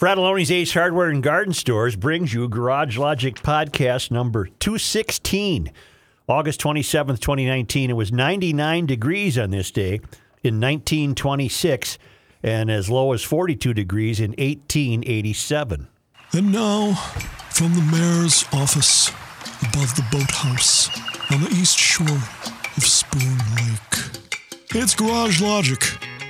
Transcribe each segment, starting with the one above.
Fratallone's Ace Hardware and Garden Stores brings you Garage Logic Podcast number 216. August 27th, 2019. It was 99 degrees on this day in 1926 and as low as 42 degrees in 1887. And now, from the mayor's office above the boathouse on the east shore of Spoon Lake, it's Garage Logic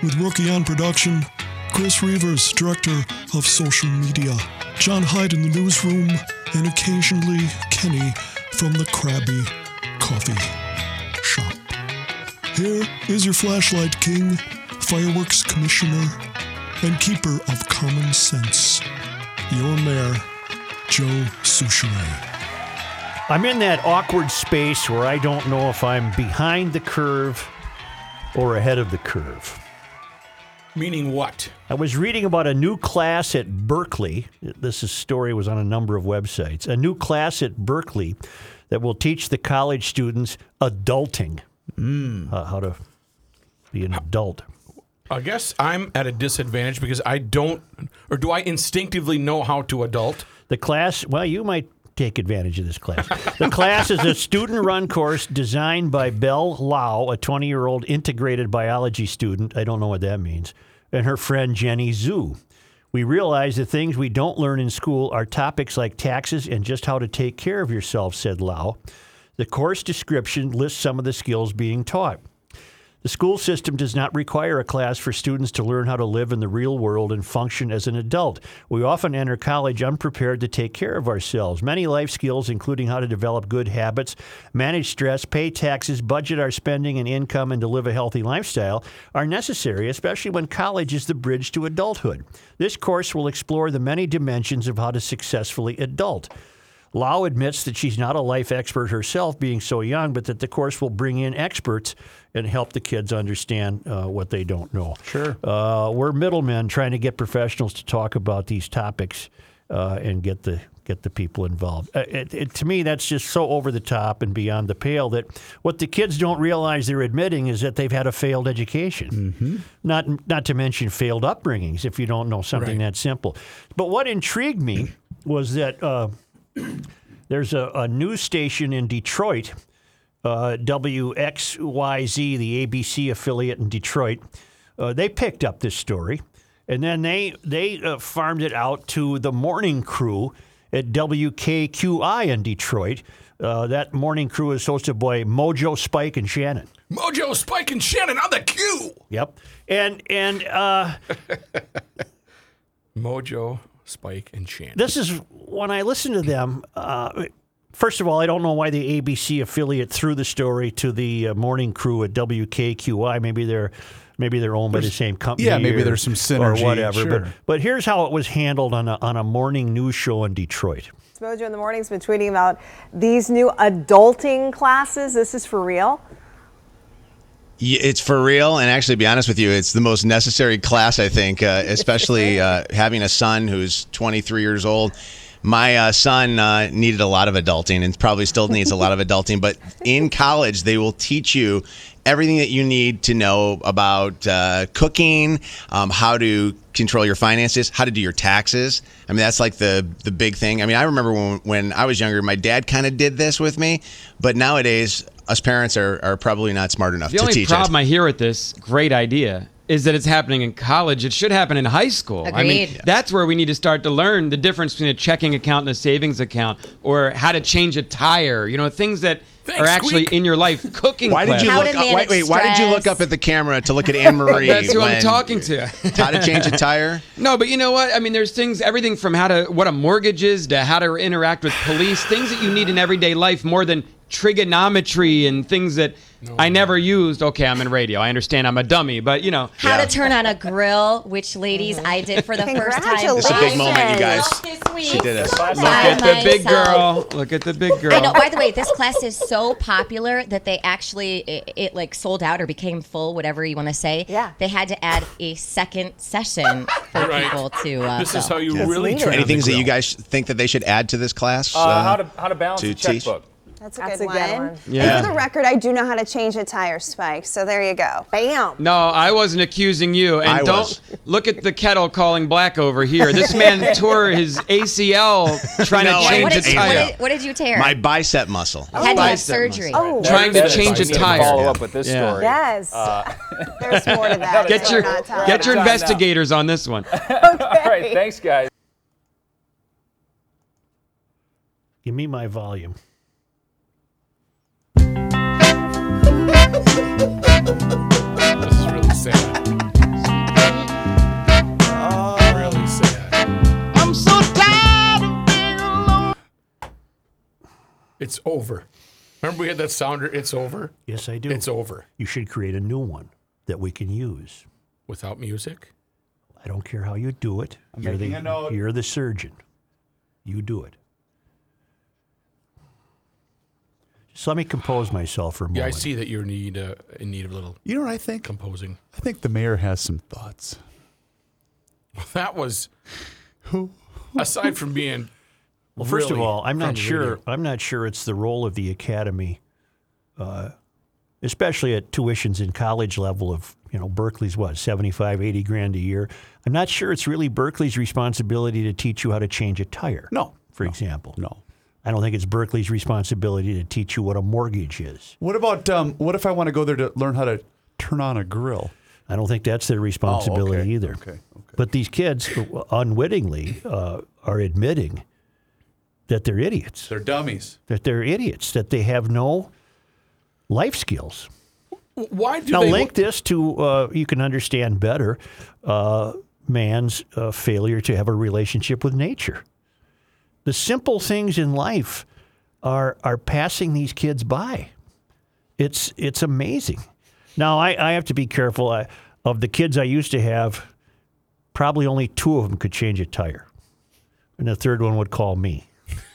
with Rookie on production, Chris Reuvers, director of social media, John Hyde in the newsroom, and occasionally Kenny from the Krabby Coffee Shop. Here is your flashlight king, fireworks commissioner, and keeper of common sense, your mayor, Joe Soucheray. I'm in that awkward space where I don't know if I'm behind the curve or ahead of the curve. Meaning what? I was reading about a new class at Berkeley. This is, story was on a number of websites. A new class at Berkeley that will teach the college students adulting, uh, how to be an adult. I guess I'm at a disadvantage because I don't, or do I instinctively know how to adult? The class, well, you might take advantage of this class. The class is a student run course designed by Belle Lau, a 20 year old integrated biology student. I don't know what that means. And her friend Jenny Zhu. We realize the things we don't learn in school are topics like taxes and just how to take care of yourself, said Lau. The course description lists some of the skills being taught. The school system does not require a class for students to learn how to live in the real world and function as an adult. We often enter college unprepared to take care of ourselves. Many life skills, including how to develop good habits, manage stress, pay taxes, budget our spending and income, and to live a healthy lifestyle, are necessary, especially when college is the bridge to adulthood. This course will explore the many dimensions of how to successfully adult. Lau admits that she's not a life expert herself, being so young, but that the course will bring in experts and help the kids understand uh, what they don't know. Sure. Uh, we're middlemen trying to get professionals to talk about these topics uh, and get the get the people involved. Uh, it, it, to me, that's just so over the top and beyond the pale that what the kids don't realize they're admitting is that they've had a failed education. Not not to mention failed upbringings. If you don't know something Right. that simple. But what intrigued me was that. Uh, there's a, a news station in Detroit, uh, WXYZ, the ABC affiliate in Detroit. Uh, they picked up this story, and then they they uh, farmed it out to the morning crew at WKQI in Detroit. Uh, that morning crew is hosted by Mojo, Spike, and Shannon. Mojo, Spike, and Shannon on the Q. Yep, and and uh, Mojo, Spike, and Shannon. this is when I listen to them. First of all, I don't know why the ABC affiliate threw the story to the uh, morning crew at WKQI. Maybe they're maybe they're owned by the same company. yeah, maybe or- there's some synergy or whatever. But sure. but here's how it was handled on a on a morning news show in Detroit. Mojo in the morning's been tweeting about these new adulting classes. This is for real. It's for real, and actually, to be honest with you, it's the most necessary class I think, uh, especially uh, having a son who's 23 years old. My uh, son uh, needed a lot of adulting, and probably still needs a lot of adulting. But in college, they will teach you everything that you need to know about uh, cooking, um, how to control your finances, how to do your taxes. I mean, that's like the the big thing. I mean, I remember when when I was younger, my dad kind of did this with me, but nowadays, us parents are, are probably not smart enough The to only teach problem it. I hear with this great idea is that it's happening in college. It should happen in high school. I mean, Agreed. that's where we need to start to learn the difference between a checking account and a savings account, or how to change a tire. You know, things that Thanks, are actually Squeak. in your life. Cooking. Why did you look up? Wait, wait. Why did you look up at the camera to look at Anne Marie? That's who I'm talking to. How to change a tire? No, but you know what? I mean, there's things, everything from how to, what a mortgage is to how to interact with police, things that you need in everyday life more than trigonometry and things that I never used. Okay, I'm in radio. I understand I'm a dummy, but you know. How Yeah. to turn on a grill, which ladies I did for the first time. Congratulations. It's a big moment, you guys. This week. She did it. Look at the big girl. Look at the big girl. I know. By the way, this class is so popular that they actually it, it like sold out or became full, whatever you want to say. Yeah. They had to add a second session for Right. people to. Uh, This is how you It's really needed. train Any on the things that you guys think that they should add to this class? Uh, how to how to balance to a teach? Checkbook. That's a That's good, a good one. one. Yeah. And for the record, I do know how to change a tire, Spike. So there you go. Bam. No, I wasn't accusing you. And I don't was. look at the kettle calling black over here. This man tore his ACL trying No, to I change a did, didn't. what, tire. did, what did you tear? My bicep muscle. Had to have Bicep surgery. Oh, Trying to change a tire. Follow up with this Yeah. story. yes. Uh, There's more to that. Get so your not time. get your Time now. investigators on this one. All right, thanks, guys. Give me my volume. This is really sad. Really sad. I'm so tired of being alone. It's over. Remember we had that sounder? It's over. Yes, I do. It's over. You should create a new one that we can use. Without music? I don't care how you do it. I'm you're making the, a note. You're the surgeon. You do it. Just let me compose myself for a moment. Yeah, I see that you're in need, uh, in need of a little You know what I think? composing. I think the mayor has some thoughts. That was, aside from being. Well, first of all, I'm not sure. I'm not sure it's the role of the academy, uh, especially at tuitions in college level of you know Berkeley's what 75, 80 grand a year. I'm not sure it's really Berkeley's responsibility to teach you how to change a tire. No, for example. No. I don't think it's Berkeley's responsibility to teach you what a mortgage is. What about um? What if I want to go there to learn how to turn on a grill? I don't think that's their responsibility Oh, okay, either. okay, okay. But these kids unwittingly uh, are admitting that they're idiots. They're dummies. that they're idiots, that they have no life skills. Why do Now, they. link this to, uh, you can understand better, uh, man's uh, failure to have a relationship with nature. The simple things in life are, are passing these kids by. It's, it's amazing. Now, I, I have to be careful. I, of the kids I used to have, probably only two of them could change a tire. And the third one would call me.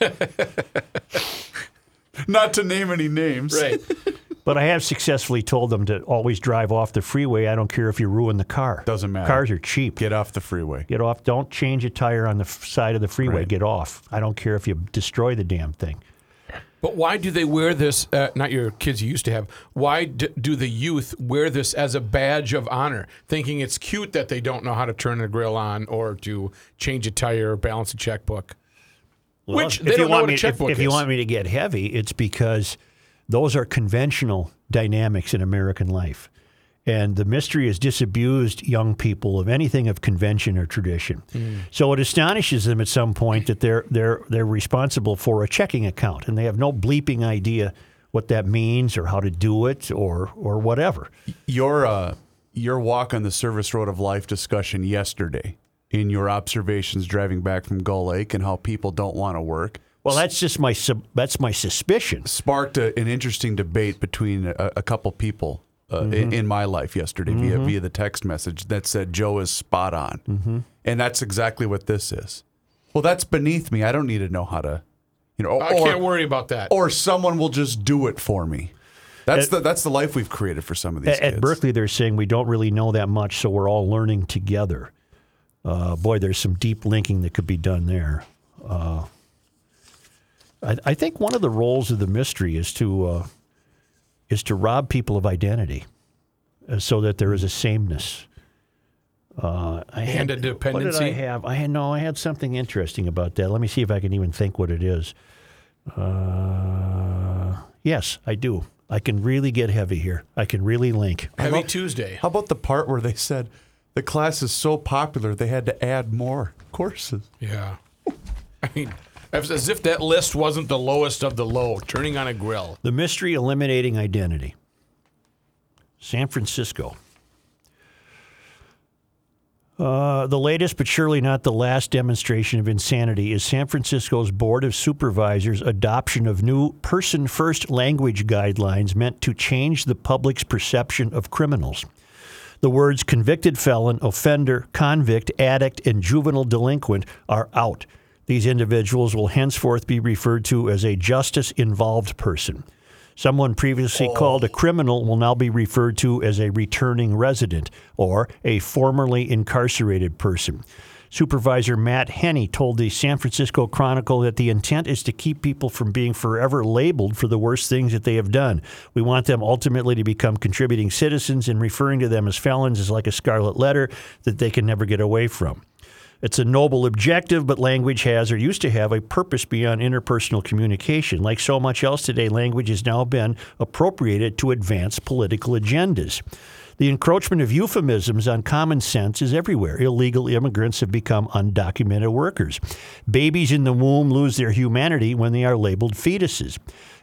Not to name any names. Right. But I have successfully told them to always drive off the freeway. I don't care if you ruin the car. Doesn't matter. Cars are cheap. Get off the freeway. Get off. Don't change a tire on the f- side of the freeway. Right. Get off. I don't care if you destroy the damn thing. But why do they wear this? Uh, not your kids you used to have. Why d- do the youth wear this as a badge of honor, thinking it's cute that they don't know how to turn a grill on or to change a tire or balance a checkbook? Which if they you don't know want what a me, if, checkbook if you is. want me to get heavy, it's because those are conventional dynamics in American life. And the mystery has disabused young people of anything of convention or tradition. Hmm. So it astonishes them at some point that they're they're they're responsible for a checking account and they have no bleeping idea what that means or how to do it or or whatever. Your uh, your walk on the service road of life discussion yesterday in your observations driving back from Gull Lake and how people don't want to work Well, that's just my sub, that's my suspicion. sparked a, an interesting debate between a, a couple people uh, Mm-hmm. in, in my life yesterday via via the text message that said Joe is spot on, Mm-hmm. and that's exactly what this is. Well, that's beneath me. I don't need to know how to, you know, I can't worry about that. or someone will just do it for me. That's At- the that's the life we've created for some of these At, at. Berkeley, they're saying we don't really know that much, so we're all learning together. Uh, boy, there's some deep linking that could be done there. Uh, I, I think one of the roles of the mystery is to uh, is to rob people of identity, uh, so that there is a sameness. Uh, I And a What did I have? I had no. I had something interesting about that. Let me see if I can even think what it is. Uh, yes, I do. I can really get heavy here. I can really link. Heavy Tuesday. How about the part where they said the class is so popular they had to add more courses? Yeah. I mean, as if that list wasn't the lowest of the low. Turning on a grill. The mystery eliminating identity. San Francisco. Uh, the latest, but surely not the last demonstration of insanity, is San Francisco's Board of Supervisors' adoption of new person first language guidelines meant to change the public's perception of criminals. The words convicted felon, offender, convict, addict, and juvenile delinquent are out. These individuals will henceforth be referred to as a justice involved person. Someone previously oh. called a criminal will now be referred to as a returning resident or a formerly incarcerated person. Supervisor Matt Haney told the San Francisco Chronicle that the intent is to keep people from being forever labeled for the worst things that they have done. We want them ultimately to become contributing citizens, and referring to them as felons is like a scarlet letter that they can never get away from. It's a noble objective, but language has or used to have a purpose beyond interpersonal communication. Like so much else today, language has now been appropriated to advance political agendas. The encroachment of euphemisms on common sense is everywhere. Illegal immigrants have become undocumented workers. Babies in the womb lose their humanity when they are labeled fetuses.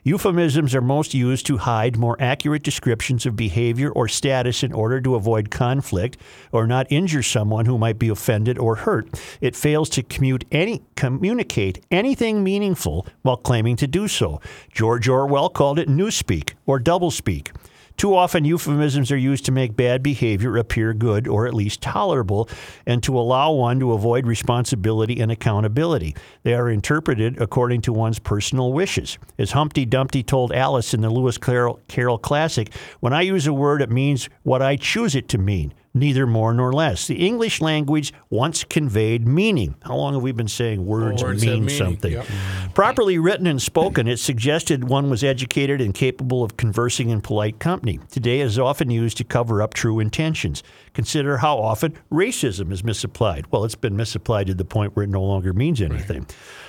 Euphemisms are most used to hide more accurate descriptions of behavior or status in order to avoid conflict or not injure someone who might be offended or hurt. It fails to commute any, communicate anything meaningful while claiming to do so. George Orwell called it newspeak or doublespeak. Too often, euphemisms are used to make bad behavior appear good or at least tolerable and to allow one to avoid responsibility and accountability. They are interpreted according to one's personal wishes. As Humpty Dumpty told Alice in the Lewis Carroll, classic, when I use a word, it means what I choose it to mean neither more nor less. The English language once conveyed meaning. How long have we been saying words, Oh, words mean something? yep. Properly written and spoken, it suggested one was educated and capable of conversing in polite company. Today, it is often used to cover up true intentions. Consider how often racism is misapplied. Well, it's been misapplied to the point where it no longer means anything.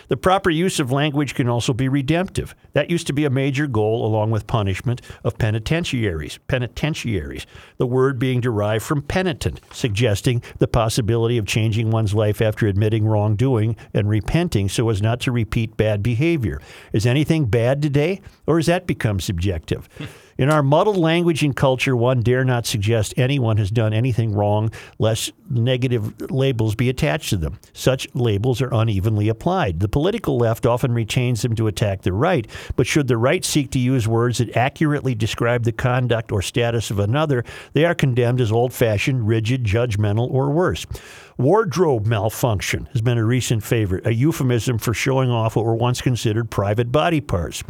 The proper use of language can also be redemptive. That used to be a major goal, along with punishment, of penitentiaries. Penitentiaries, the word being derived from penitent, suggesting the possibility of changing one's life after admitting wrongdoing and repenting so as not to repeat bad behavior. Is anything bad today, or has that become subjective? In our muddled language and culture, one dare not suggest anyone has done anything wrong, lest negative labels be attached to them. Such labels are unevenly applied. The political left often retains them to attack the right, but should the right seek to use words that accurately describe the conduct or status of another, they are condemned as old fashioned, rigid, judgmental, or worse. Wardrobe malfunction has been a recent favorite, a euphemism for showing off what were once considered private body parts.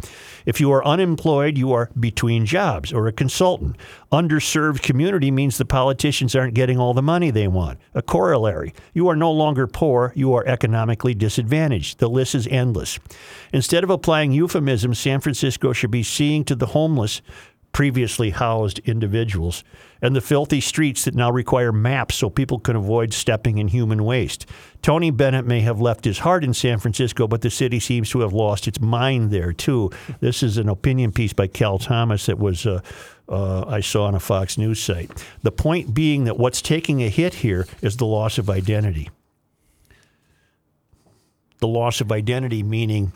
If you are unemployed, you are between jobs or a consultant. Underserved community means the politicians aren't getting all the money they want. A corollary you are no longer poor, you are economically disadvantaged. The list is endless. Instead of applying euphemisms, San Francisco should be seeing to the homeless previously housed individuals, and the filthy streets that now require maps so people can avoid stepping in human waste. Tony Bennett may have left his heart in San Francisco, but the city seems to have lost its mind there too. This is an opinion piece by Cal Thomas that was. Uh, uh, I saw on a Fox News site. The point being that what's taking a hit here is the loss of identity. The loss of identity, meaning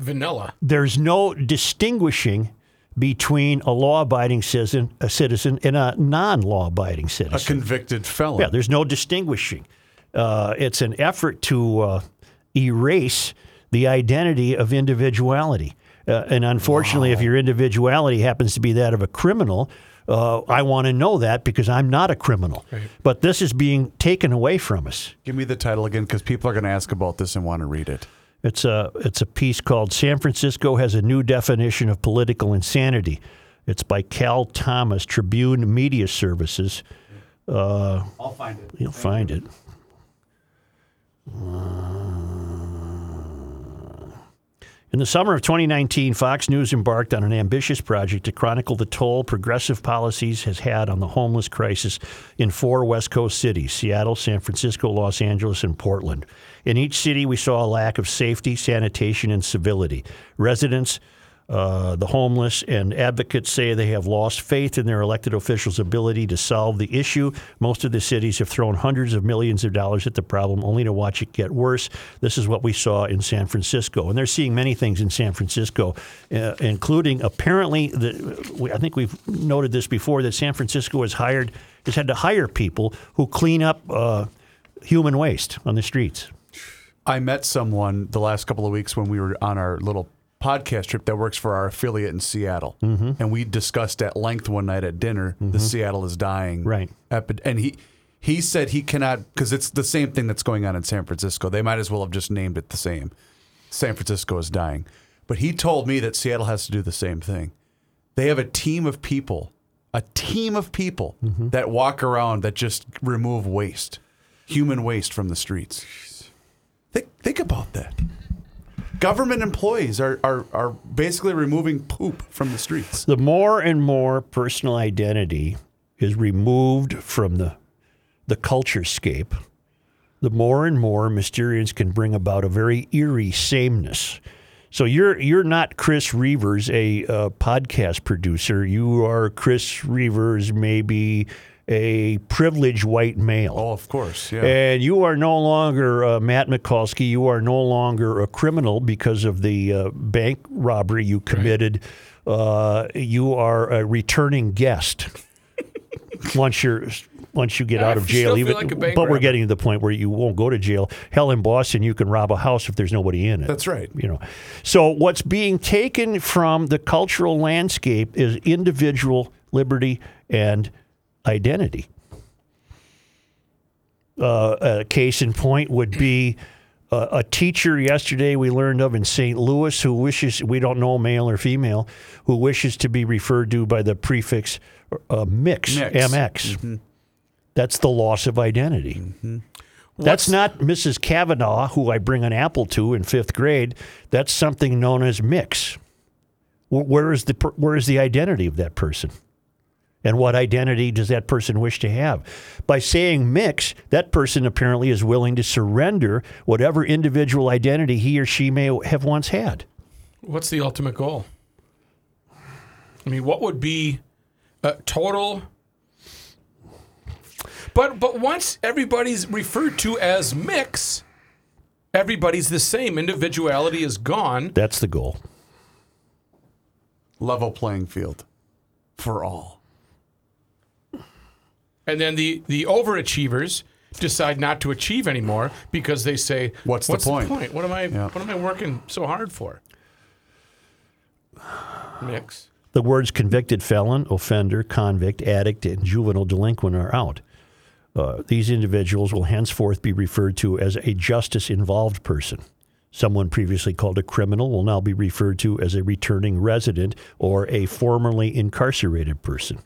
Vanilla. there's no distinguishing between a law-abiding citizen, a citizen, and a non-law-abiding citizen, A convicted felon. yeah, there's no distinguishing. Uh, it's an effort to uh, erase the identity of individuality. Uh, and unfortunately, if your individuality happens to be that of a criminal, uh, I want to know that because I'm not a criminal. But this is being taken away from us. Give me the title again because people are going to ask about this and want to read it. It's a it's a piece called "San Francisco has a new definition of political insanity." It's by Cal Thomas, Tribune Media Services. Uh, I'll find it. you'll find it. In the summer of 2019, Fox News embarked on an ambitious project to chronicle the toll progressive policies has had on the homeless crisis in four West Coast cities Seattle, San Francisco, Los Angeles, and Portland. In each city, we saw a lack of safety, sanitation, and civility. Residents, uh, the homeless, and advocates say they have lost faith in their elected officials' ability to solve the issue. Most of the cities have thrown hundreds of millions of dollars at the problem only to watch it get worse. This is what we saw in San Francisco. And they're seeing many things in San Francisco, uh, including apparently, the, I think we've noted this before, that San Francisco has hired, has had to hire people who clean up uh, human waste on the streets. I met someone the last couple of weeks when we were on our little podcast trip that works for our affiliate in Seattle, Mm-hmm. and we discussed at length one night at dinner the Seattle is dying, Right. epi- and he he said he cannot because it's the same thing that's going on in San Francisco. They might as well have just named it the same. San Francisco is dying, but he told me that Seattle has to do the same thing. They have a team of people, a team of people Mm-hmm. that walk around that just remove waste. human waste from the streets. Think, think about that. Government employees are, are, are basically removing poop from the streets. The more and more personal identity is removed from the the culture scape, the more and more Mysterians can bring about a very eerie sameness. So you're you're not Chris Reuvers, a uh, podcast producer. You are Chris Reuvers, maybe a privileged white male. Oh, of course, yeah. And you are no longer uh, Matt Mikulski. You are no longer a criminal because of the uh, bank robbery you committed. Uh, you are a returning guest once you're once you get I out of jail. Even, like but we're getting to the point where you won't go to jail. Hell, in Boston, you can rob a house if there's nobody in it. That's right. You know, so what's being taken from the cultural landscape is individual liberty and identity. Uh, a case in point would be uh, a teacher yesterday we learned of in St. Louis who wishes, we don't know male or female, who wishes to be referred to by the prefix uh, mix, Mix. MX. That's the loss of identity. That's not Mrs. Kavanaugh, who I bring an apple to in fifth grade. That's something known as mix. Where is the where is the identity of that person? And what identity does that person wish to have? By saying mix, that person apparently is willing to surrender whatever individual identity he or she may have once had. What's the ultimate goal? I mean, what would be a total? But but once everybody's referred to as mix, everybody's the same. Individuality is gone. That's the goal. Level playing field for all. And then the the overachievers decide not to achieve anymore because they say, What's the point?" What am I Yeah. what am I working so hard for?" Mix. The words convicted felon, offender, convict, addict, and juvenile delinquent are out. Uh, these individuals will henceforth be referred to as a justice involved person. Someone previously called a criminal will now be referred to as a returning resident or a formerly incarcerated person.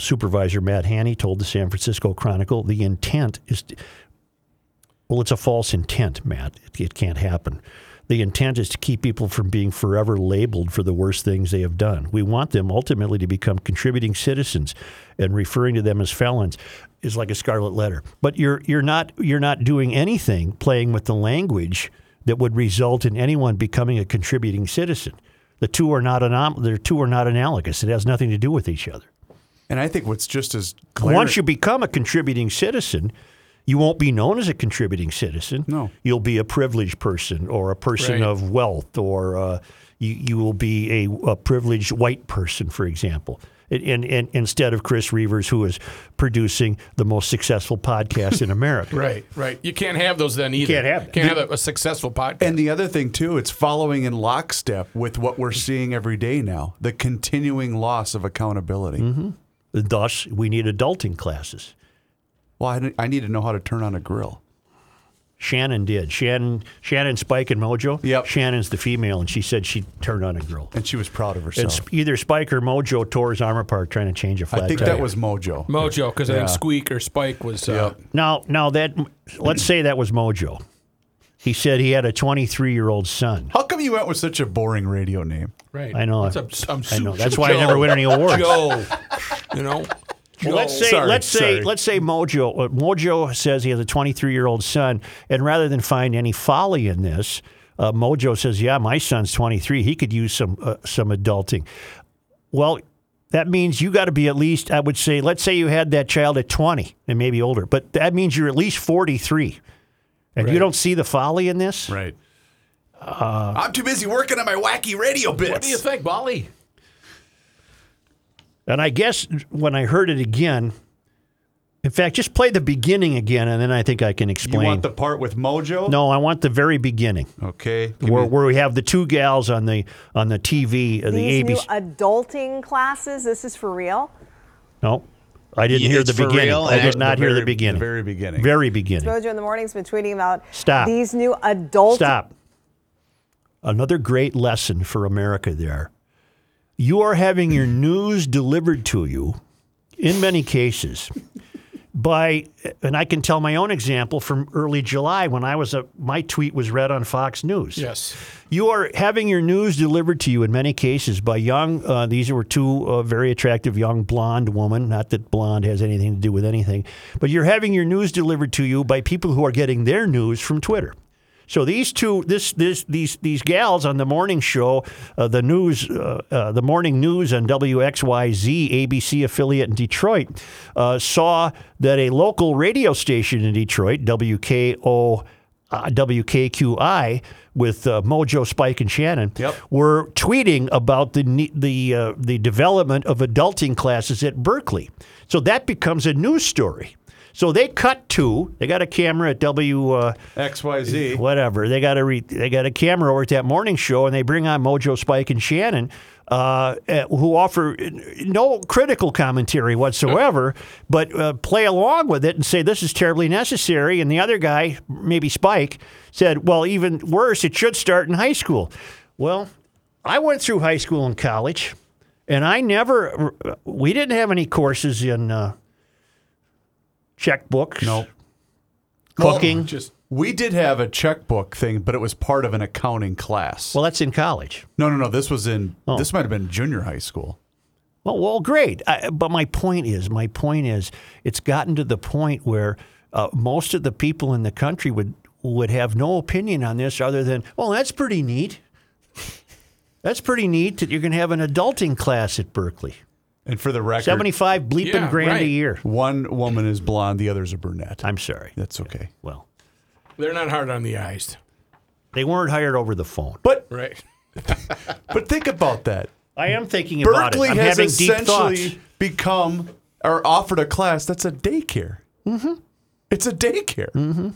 Supervisor Matt Haney told the San Francisco Chronicle the intent is to, well, it's a false intent, Matt. It, it can't happen. The intent is to keep people from being forever labeled for the worst things they have done. We want them ultimately to become contributing citizens, and referring to them as felons is like a scarlet letter. But you're you're not you're not doing anything playing with the language that would result in anyone becoming a contributing citizen. The two are not anom- the two are not analogous. It has nothing to do with each other. And I think what's just as clear. Once you become a contributing citizen, you won't be known as a contributing citizen. No. You'll be a privileged person or a person Right. of wealth, or uh, you, you will be a, a privileged white person, for example. And, and, and instead of Chris Reuvers, who is producing the most successful podcast in America. Right, right. You can't have those then either. can't have it. Can't have a, a successful podcast. And the other thing too, it's following in lockstep with what we're seeing every day now: the continuing loss of accountability. Thus, we need adulting classes. Well, I, I need to know how to turn on a grill. Shannon did. Shannon, Shannon, Spike, and Mojo. Yep. Shannon's the female, and she said she turned on a grill. And she was proud of And herself. Sp- either Spike or Mojo tore his arm apart trying to change a flat I think tire. that was Mojo. Mojo, because I think Squeak or Spike was. Uh, Yep. Now, now that let's say that was Mojo. He said he had a 23 year old son. How come you went with such a boring radio name? Right. I know. It's a, I'm I know. Sue- That's Joe. why I never win any awards. Joe. You know. Well, let's say Sorry, let's say let's say Mojo uh, Mojo says he has a 23 year old son, and rather than find any folly in this, uh, Mojo says, "Yeah, my son's 23. He could use some uh, some adulting." Well, that means you got to be at least I would say, let's say you had that child at 20 and maybe older, but that means you're at least 43, and you don't see the folly in this. Right. I'm too busy working on my wacky radio bits. What do you think, Bolly? And I guess when I heard it again, in fact, just play the beginning again, and then I think I can explain. You want the part with Mojo? no, I want the very beginning, Okay. where, me- where we have the two gals on the on the TV, uh, the These new ABC. adulting classes, this is for real. no, I didn't Yeah, hear the beginning. real, I did not the hear the beginning. the very beginning. Very beginning. Mojo in the morning's been tweeting about Stop. these new adult Stop. Another great lesson for America there. You are having your news delivered to you, in many cases, by, and I can tell my own example from early July when I was a, my tweet was read on Fox News. Yes. You are having your news delivered to you in many cases by young, uh, these were two uh, very attractive young blonde women. Not that blonde has anything to do with anything, but you're having your news delivered to you by people who are getting their news from Twitter. So these two, this, this, these, these gals on the morning show, uh, the news, uh, uh, the morning news on WXYZ, ABC affiliate in Detroit, uh, saw that a local radio station in Detroit, WKO, uh, WKQI, with uh, Mojo, Spike, and Shannon, Yep. were tweeting about the the uh, the development of adulting classes at Berkeley. So that becomes a news story. So they cut to they got a camera at W. Uh, XYZ. whatever. They got a re- they got a camera over at that morning show, and they bring on Mojo, Spike, and Shannon, uh, who offer no critical commentary whatsoever, but uh, play along with it and say this is terribly necessary. And the other guy, maybe Spike, said, "Well, even worse, it should start in high school." Well, I went through high school and college, and I never. We didn't have any courses in uh, checkbooks. No. Cooking. Just We did have a checkbook thing, but it was part of an accounting class. well, that's in college. no, no, no. This was in. Oh. This might have been junior high school. Well, well, great. I, but my point is, my point is, it's gotten to the point where uh, most of the people in the country would would have no opinion on this other than, well, that's pretty neat. That's pretty neat that you're going to have an adulting class at Berkeley. And for the record, Seventy-five bleeping Yeah, grand a year. one woman is blonde, the other's a brunette. I'm sorry. That's okay. Well, they're not hard on the eyes, they weren't hired over the phone. But right? but think about that. I am thinking about Berkeley it. I'm has having deep thoughts. essentially become or offered a class that's a daycare. Mm-hmm. It's a daycare. Mm-hmm.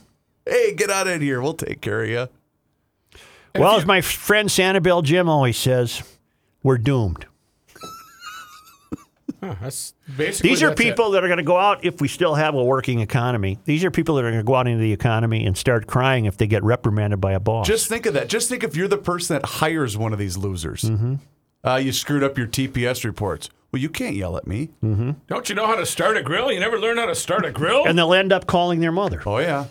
Hey, get out of here. We'll take care of you. Well, as my friend Sanibel Jim always says, we're doomed. Huh, that's basically These are that's it. people that are going to go out if we still have a working economy. These are people that are going to go out into the economy and start crying if they get reprimanded by a boss. Just think of that. Just think if you're the person that hires one of these losers. Mm-hmm. Uh, you screwed up your TPS reports. Well, you can't yell at me. Don't you know how to start a grill? You never learn how to start a grill. and they'll end up calling their mother. Oh yeah.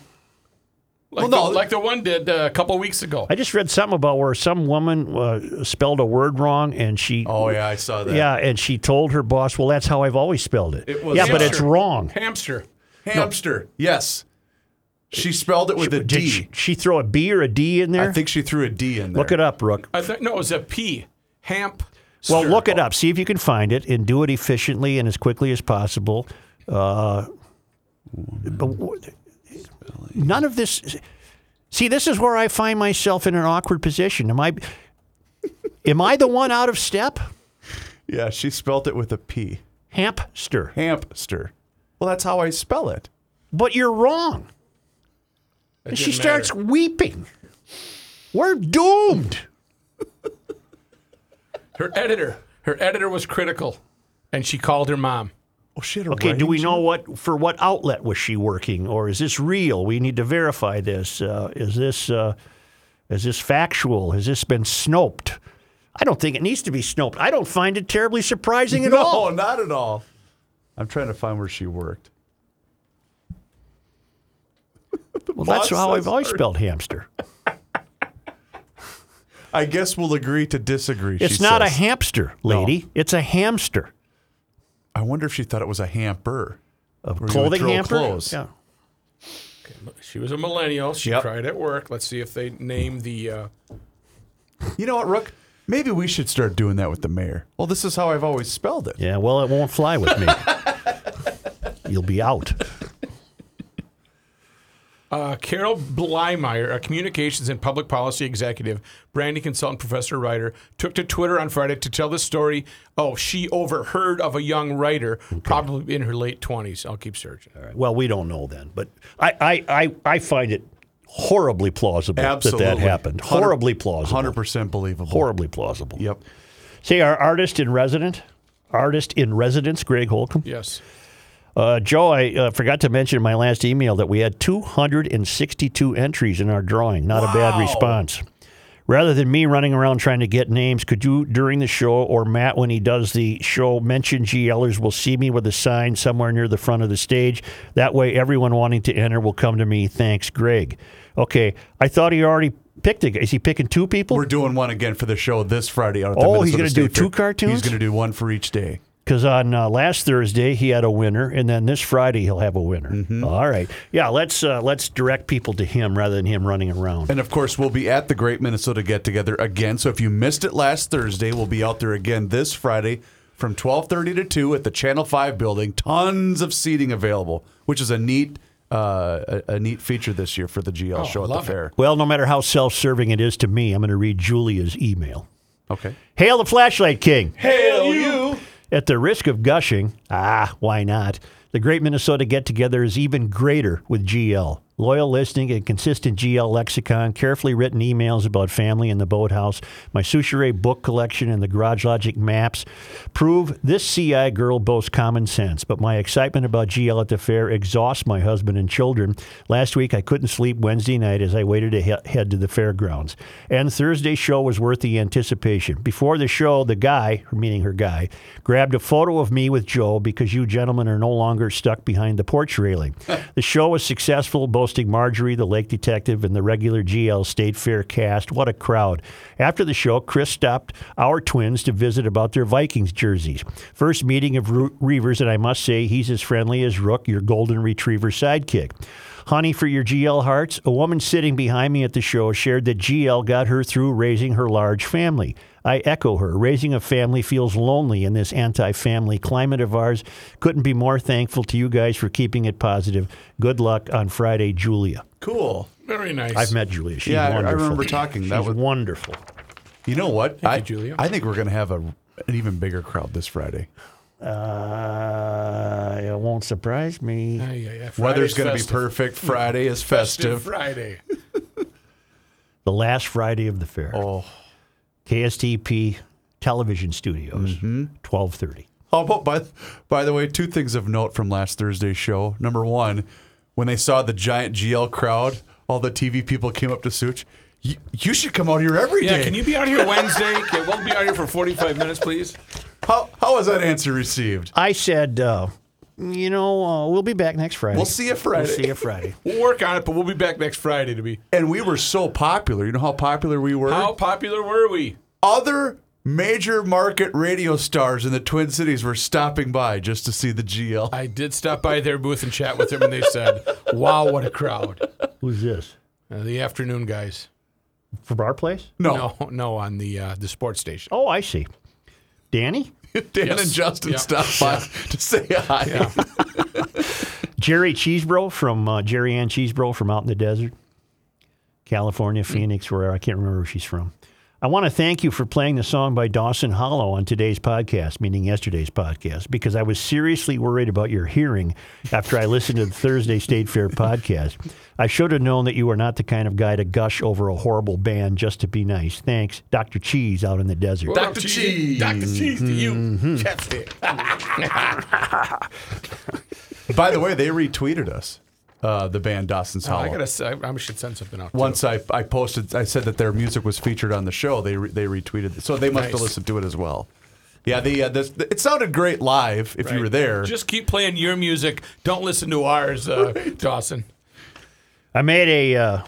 Like, well, no. the, like the one did uh, a couple weeks ago. I just read something about where some woman uh, spelled a word wrong, and she. Oh yeah, I saw that. Yeah, and she told her boss, "Well, that's how I've always spelled it." It was- yeah, but it's wrong. Hamster. Hamster. Yes. She spelled it with a Did she, she throw a B or a D in there? I think she threw a D in there. Look it up, Rook. I think no, it was a P. Hamp. Well, look it up. See if you can find it and do it efficiently and as quickly as possible. Uh, but none of this. See, this is where I find myself in an awkward position. Am I? Am I the one out of step? Yeah, she spelled it with a P. Hamster. Hamster. Well, that's how I spell it. But you're wrong. And she didn't starts weeping. We're doomed. Her editor. Her editor was critical, and she called her mom. Oh, she had a Okay, do we know what for what outlet was she working, or is this real? We need to verify this. Uh, is this uh, is this factual? Has this been snoped? I don't think it needs to be snoped. I don't find it terribly surprising at no, all. No, not at all. I'm trying to find where she worked. Well, that's how I've always hard. spelled hamster. I guess we'll agree to disagree. It's she not a hamster, lady. It's a hamster. I wonder if she thought it was a hamper. A Where you would clothing throw hamper. clothes. Yeah. She was a millennial. She Yep. cried at work. Let's see if they name the. Uh, You know what, Rook? Maybe we should start doing that with the mayor. Well, this is how I've always spelled it. Yeah. Well, it won't fly with me. You'll be out. Uh, Carol Blymire, a communications and public policy executive, branding consultant, professor, writer, took to Twitter on Friday to tell the story. Oh, she overheard of a young writer, probably in her late 20s. I'll keep searching. Well, we don't know then, but I, I, I, I find it horribly plausible Absolutely. that that happened. Horribly plausible. 100% believable. Horribly plausible. Yep. Say our artist in resident, artist in residence, Greg Holcomb. Yes. Uh, Joe, I uh, forgot to mention in my last email that we had 262 entries in our drawing. Not a bad response. Rather than me running around trying to get names, could you, during the show, or Matt, when he does the show, mention GLers will see me with a sign somewhere near the front of the stage? That way, everyone wanting to enter will come to me. Thanks, Greg. Okay, I thought he already picked a guy. Is he picking two people? We're doing one again for the show this Friday. Out at the Oh, he's gonna do two cartoons? He's going to do one for each day. Because on uh, last Thursday he had a winner, and then this Friday he'll have a winner. Mm-hmm. All right, yeah. Let's uh, let's direct people to him rather than him running around. And of course, we'll be at the Great Minnesota Get Together again. So if you missed it last Thursday, we'll be out there again this Friday from 12:30 to 2 at the Channel 5 building. Tons of seating available, which is a neat uh, a, a neat feature this year for the GL Oh, show at the love it. fair. Well, no matter how self-serving it is to me, I'm going to read Julia's email. Okay. Hail the Flashlight King. Hail you! At the risk of gushing, ah, why not? The Great Minnesota Get Together is even greater with GL. Loyal listening and consistent GL lexicon, carefully written emails about family and the boathouse, my Soucheray book collection, and the Garage Logic maps prove this CI girl boasts common sense. But my excitement about GL at the fair exhausts my husband and children. Last week I couldn't sleep Wednesday night as I waited to he- head to the fairgrounds. And Thursday's show was worth the anticipation. Before the show, the guy, meaning her guy, grabbed a photo of me with Joe because you gentlemen are no longer stuck behind the porch railing. the show was successful, boasting Marjorie, the lake detective, and the regular GL State Fair cast. What a crowd. After the show, Chris stopped our twins to visit about their Vikings jerseys. First meeting of Reuvers, and I must say he's as friendly as Rook, your golden retriever sidekick. Honey for your GL hearts, a woman sitting behind me at the show shared that GL got her through raising her large family. I echo her. Raising a family feels lonely in this anti family climate of ours. Couldn't be more thankful to you guys for keeping it positive. Good luck on Friday, Julia. Cool. Very nice. I've met Julia. She's Yeah, I- I remember talking. That was- wonderful. You know what? Thank I, you, Julia. I think we're going to have a, an even bigger crowd this Friday. Uh, it won't surprise me. Yeah, yeah, yeah. Weather's going to be perfect. Friday is festive. Friday. The last Friday of the fair. Oh. KSTP Television Studios, Mm-hmm. 1230. How about by by the way, two things of note from last Thursday's show. Number one, when they saw the giant GL crowd, all the TV people came up to Such. You, you should come out here every day. Yeah, can you be out here Wednesday? Okay, we'll be out here for 45 minutes, please. How how was that answer received? I said, uh, you know, uh, we'll be back next Friday. We'll see you Friday. We'll see you Friday. We'll work on it, but we'll be back next Friday to be. And we were so popular. You know how popular we were? How popular were we? Other major market radio stars in the Twin Cities were stopping by just to see the GL. I did stop by their booth and chat with them, and they said, "Wow, what a crowd!" Who's this? Uh, the afternoon guys. From our place? No, No, no, on the uh, the sports station. Oh, I see. Danny? Dan Yes. and Justin Yeah. stopped by to say hi. Yeah. Jerry Cheesebro from uh, Jerry Ann Cheesebro from out in the desert, California, Phoenix, where I can't remember where she's from. I want to thank you for playing the song by Dawson Hollow on today's podcast, meaning yesterday's podcast, because I was seriously worried about your hearing after I listened to the Thursday State Fair podcast. I should have known that you are not the kind of guy to gush over a horrible band just to be nice. Thanks, Dr. Cheese out in the desert. Dr. Cheese. Dr. Cheese to you. Mm-hmm. Chapstick. By the way, they retweeted us, uh, the band Dawson's Oh, Hollow. I gotta. say, I, I should send something out. too. Once I, I posted, I said that their music was featured on the show. They re, they retweeted it, so they must have Nice. listened to it as well. Yeah, the, uh, this, it sounded great live if you Right. were there. Just keep playing your music. Don't listen to ours, uh, Dawson. I made a uh,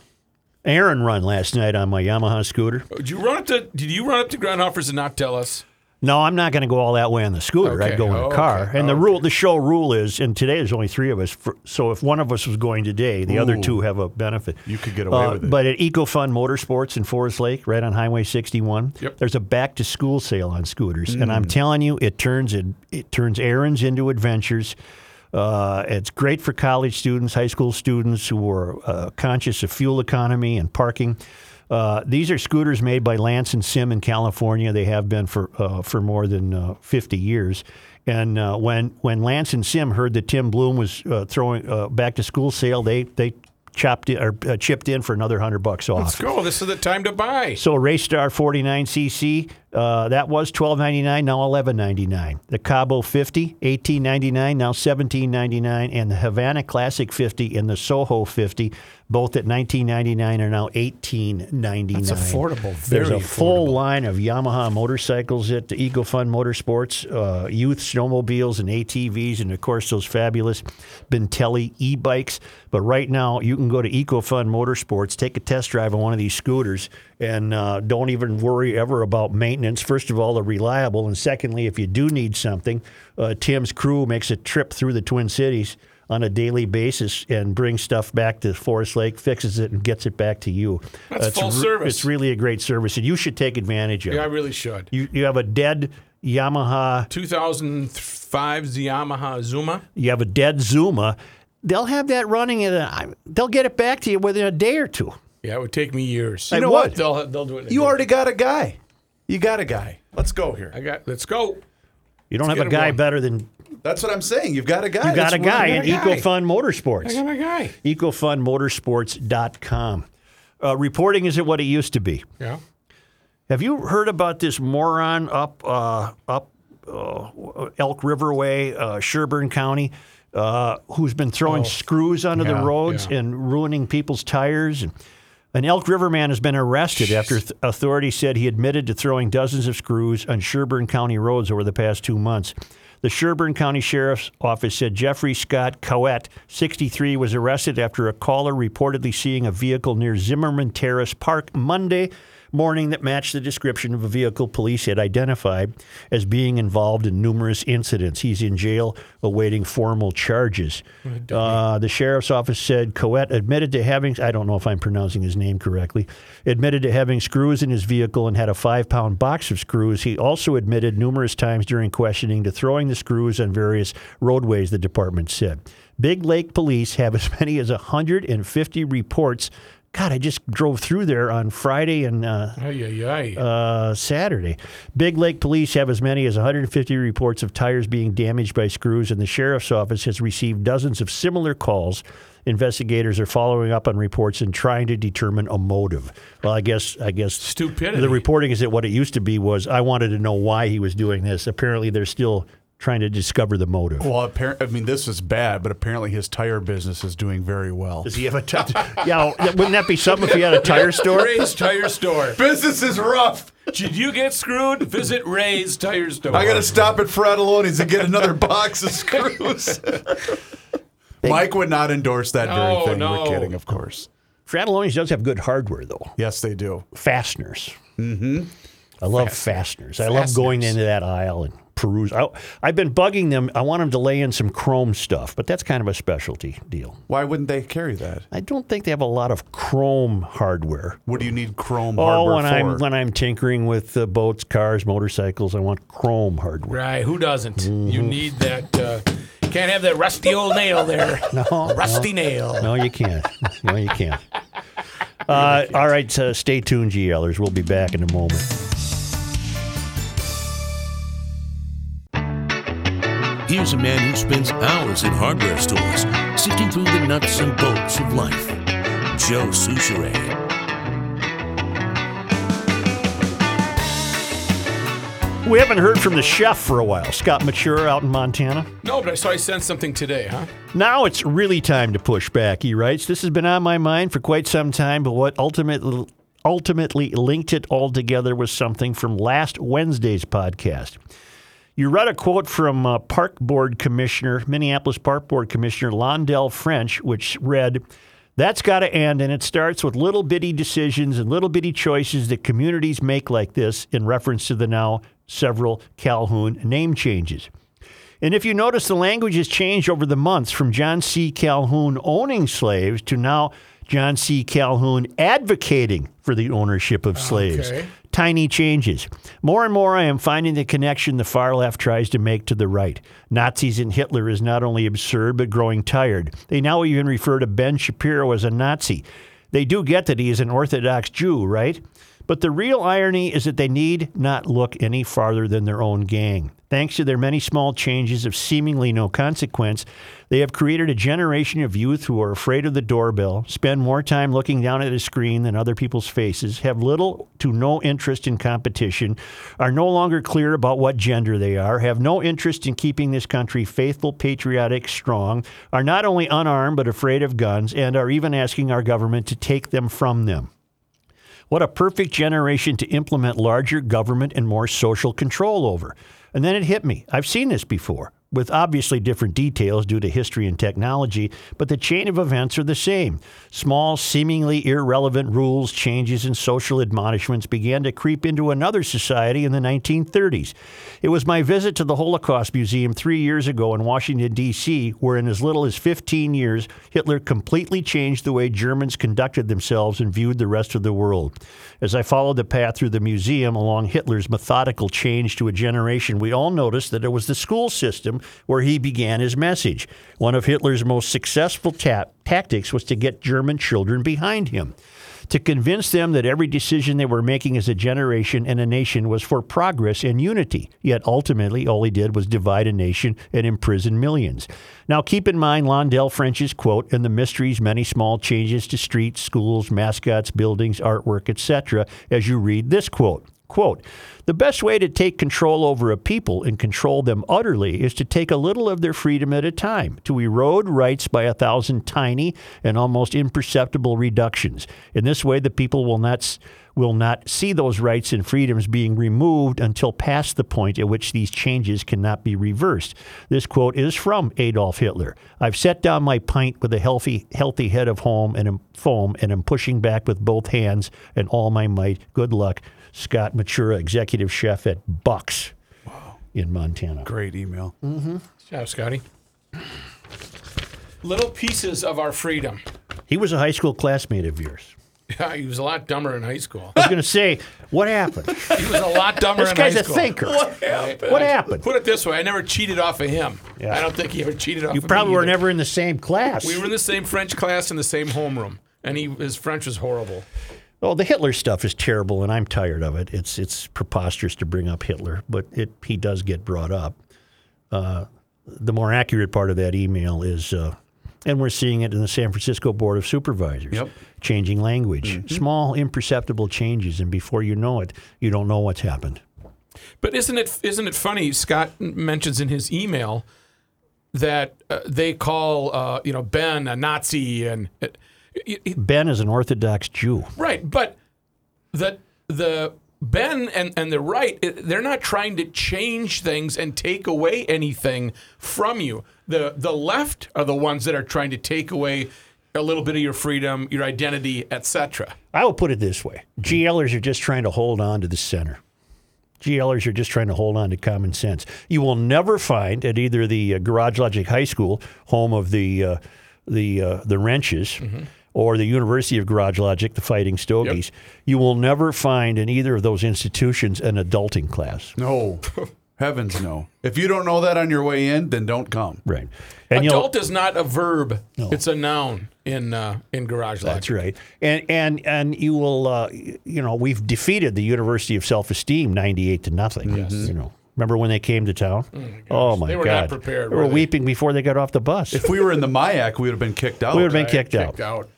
errand run last night on my Yamaha scooter. Did you run up to? Did you run up to Groundhoffers and not tell us? No, I'm not going to go all that way on the scooter. I'd go in a Okay. car. And the Okay. rule, the show rule is, and today there's only three of us. For, so if one of us was going today, the other two have a benefit. You could get away Uh, with it. But at EcoFun Motorsports in Forest Lake, right on Highway 61, Yep. there's a back to school sale on scooters, and Mm. I'm telling you, it turns it, it turns errands into adventures. Uh, it's great for college students, high school students who are uh, conscious of fuel economy and parking. Uh, these are scooters made by Lance and Sim in California. They have been for uh, for more than uh, 50 years. And uh, when when Lance and Sim heard that Tim Bloom was uh, throwing uh, back to school sale, they they chopped in, or uh, chipped in for another hundred bucks off. Let's go. This is the time to buy. So Raystar 49cc, Uh, that was twelve ninety nine, now eleven ninety nine. The Cabo 50, eighteen ninety nine, now seventeen ninety nine, and the Havana Classic 50 and the Soho 50, both at nineteen ninety nine, are now eighteen ninety nine. That's affordable, There's a full line of Yamaha motorcycles at the EcoFun Motorsports, uh, youth snowmobiles and ATVs, and of course those fabulous Bentelli e-bikes. But right now, you can go to EcoFun Motorsports, take a test drive on one of these scooters, and uh, don't even worry ever about maintenance. First of all, they're reliable, and secondly, if you do need something, uh, Tim's crew makes a trip through the Twin Cities on a daily basis and brings stuff back to Forest Lake, fixes it, and gets it back to you. That's it's full service. It's really a great service, and you should take advantage of Yeah, I really should. You, you have a dead Yamaha, 2005 Yamaha Zuma. you have a dead Zuma. They'll have that running in a, they'll get it back to you within a day or two. Yeah, it would take me years. You know what? They'll they'll do it. You day. already got a guy. You got a guy. Let's go here. I got. Let's go. You don't Let's have a get 'em guy going. better than That's what I'm saying. You've got a guy. you got That's a guy really- in got a guy. EcoFun Motorsports. I got my guy. EcoFunMotorsports.com. Uh, reporting isn't what it used to be. Yeah. Have you heard about this moron up uh, up uh, Elk River Way, uh, Sherburne County, uh, who's been throwing screws onto Yeah, the roads yeah. and ruining people's tires? And an Elk River man has been arrested after th- authorities said he admitted to throwing dozens of screws on Sherburne County roads over the past two months. The Sherburne County Sheriff's Office said Jeffrey Scott Cowett, 63, was arrested after a caller reportedly seeing a vehicle near Zimmerman Terrace Park Monday morning that matched the description of a vehicle police had identified as being involved in numerous incidents. He's in jail awaiting formal charges. Uh, the sheriff's office said Coet admitted to having, I don't know if I'm pronouncing his name correctly, admitted to having screws in his vehicle and had a five pound box of screws. He also admitted numerous times during questioning to throwing the screws on various roadways, the department said. Big Lake police have as many as 150 reports. God, I just drove through there on Friday and uh, Ay, ay, ay. uh, Saturday. Big Lake police have as many as 150 reports of tires being damaged by screws, and the sheriff's office has received dozens of similar calls. Investigators are following up on reports and trying to determine a motive. Well, I guess I guess Stupidity. The reporting is that what it used to be was I wanted to know why he was doing this. Apparently, they're still trying to discover the motive. Well, appar- I mean, this is bad, but apparently his tire business is doing very well. Does he have a tire? yeah, wouldn't that be something if he had a tire store? Ray's Tire Store. Business is rough. Did you get screwed? Visit Ray's Tire Store. I got to stop at Fratallone's and get another box of screws. Mike would not endorse that very No, thing. no. We're kidding, of course. Fratallone's does have good hardware, though. Yes, they do. fasteners. Mm-hmm. I love fasteners. I love going Fasteners. into that aisle and peruse. I, I've been bugging them. I want them to lay in some chrome stuff, but that's kind of a specialty deal. Why wouldn't they carry that? I don't think they have a lot of chrome hardware. What do you need chrome Oh, hardware when for? I'm when I'm tinkering with uh, boats, cars, motorcycles, I want chrome hardware. Right, who doesn't? Mm-hmm. You need that. Uh, can't have that rusty old nail there. No, rusty nail. No, you can't. No, you can't. Uh, all right, uh, stay tuned, GLers. We'll be back in a moment. Here's a man who spends hours in hardware stores sifting through the nuts and bolts of life. Joe Soucheray. We haven't heard from the chef for a while, Scott Mature out in Montana. No, but I saw I sent something today, huh? Now it's really time to push back, he writes. This has been on my mind for quite some time, but what ultimately ultimately linked it all together was something from last Wednesday's podcast. You read a quote from uh, Park Board Commissioner, Minneapolis Park Board Commissioner Londel French, which read, That's got to end, and it starts with little bitty decisions and little bitty choices that communities make like this, in reference to the now several Calhoun name changes. And if you notice, the language has changed over the months from John C. Calhoun owning slaves to now John C. Calhoun advocating for the ownership of slaves. Okay. Tiny changes. More and more, I am finding the connection the far left tries to make to the right. Nazis and Hitler is not only absurd, but growing tired. They now even refer to Ben Shapiro as a Nazi. They do get that he is an Orthodox Jew, right? But the real irony is that they need not look any farther than their own gang. Thanks to their many small changes of seemingly no consequence, they have created a generation of youth who are afraid of the doorbell, spend more time looking down at a screen than other people's faces, have little to no interest in competition, are no longer clear about what gender they are, have no interest in keeping this country faithful, patriotic, strong, are not only unarmed but afraid of guns, and are even asking our government to take them from them. What a perfect generation to implement larger government and more social control over. And then it hit me. I've seen this before, with obviously different details due to history and technology, but the chain of events are the same. Small, seemingly irrelevant rules, changes, and social admonishments began to creep into another society in the 1930s. It was my visit to the Holocaust Museum three years ago in Washington, D.C., where in as little as 15 years, Hitler completely changed the way Germans conducted themselves and viewed the rest of the world. As I followed the path through the museum along Hitler's methodical change to a generation, we all noticed that it was the school system where he began his message. One of Hitler's most successful ta- tactics was to get German children behind him, to convince them that every decision they were making as a generation and a nation was for progress and unity. Yet ultimately, all he did was divide a nation and imprison millions. Now, keep in mind Londel French's quote and the mysteries, many small changes to streets, schools, mascots, buildings, artwork, etc., as you read this quote. Quote, the best way to take control over a people and control them utterly is to take a little of their freedom at a time, to erode rights by a thousand tiny and almost imperceptible reductions. In this way, the people will not, will not see those rights and freedoms being removed until past the point at which these changes cannot be reversed. This quote is from Adolf Hitler. I've set down my pint with a healthy, healthy head of home and foam and am pushing back with both hands and all my might. Good luck. Scott Matura, executive chef at Bucks in Montana. Great email. Mm-hmm. Ciao, Scotty. Little pieces of our freedom. He was a high school classmate of yours. Yeah, he was a lot dumber in high school. I was going to say, what happened? He was a lot dumber This in guy's high a school. thinker. What happened? What happened? Put it this way: I never cheated off of him. Yeah. I don't think he ever cheated off. You of me You probably were either. never in the same class. We were in the same French class in the same homeroom, and he his French was horrible. Oh, the Hitler stuff is terrible, and I'm tired of it. It's it's preposterous to bring up Hitler, but it he does get brought up. Uh, the more accurate part of that email is, uh, and we're seeing it in the San Francisco Board of Supervisors, Yep. changing language, small imperceptible changes, and before you know it, you don't know what's happened. But isn't it isn't it funny? Scott mentions in his email that uh, they call uh, you know Ben a Nazi and uh, it- it- Ben is an Orthodox Jew. right, but the the Ben and and the right they're not trying to change things and take away anything from you. The the left are the ones that are trying to take away a little bit of your freedom, your identity, etc. I will put it this way: GLers are just trying to hold on to the center. GLers are just trying to hold on to common sense. You will never find at either the uh, Garage Logic High School, home of the uh, the uh, the wrenches, or the University of Garage Logic, the Fighting Stogies. You will never find in either of those institutions an adulting class. No. Heavens no. If you don't know that on your way in, then don't come. Right. And you'll- Adult is not a verb; it's a noun in uh, in Garage Logic. That's right. And and and you will uh, you know, we've defeated the University of Self-Esteem 98 to nothing. Yes. You know. Remember when they came to town? Oh my, They were god. not prepared, They were were they? weeping before they got off the bus. If we were in the MIAC, we would have been kicked out. we would have been Right, kicked, kicked out. out.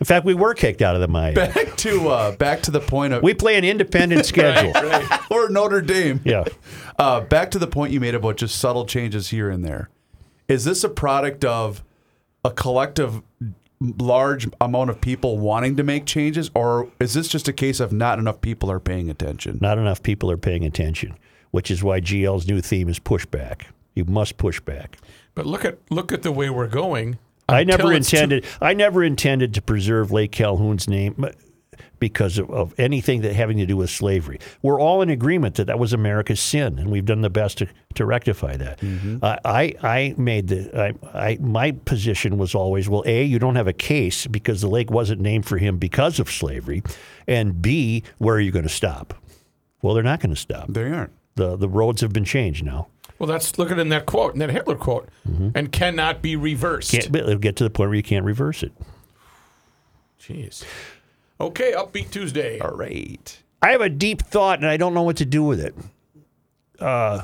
In fact, we were kicked out of the Maya. back to uh, back to the point of we play an independent schedule. or Notre Dame. Yeah. Uh, back to the point you made about just subtle changes here and there. Is this a product of a collective large amount of people wanting to make changes, or is this just a case of not enough people are paying attention? Not enough people are paying attention, which is why GL's new theme is pushback. You must push back. But look at look at the way we're going. I never it's too- intended. I never intended to preserve Lake Calhoun's name uh, because of, of anything that having to do with slavery. We're all in agreement that that was America's sin, and we've done the best to, to rectify that. I, I I made the I, I my position was always well, a you don't have a case because the lake wasn't named for him because of slavery, and b where are you going to stop? Well, they're not going to stop. They aren't. the The roads have been changed now. Well, that's look at in that quote, in that Hitler quote, and cannot be reversed. Can't it'll get to the point where you can't reverse it. Jeez. Okay, upbeat Tuesday. All right. I have a deep thought and I don't know what to do with it. Uh,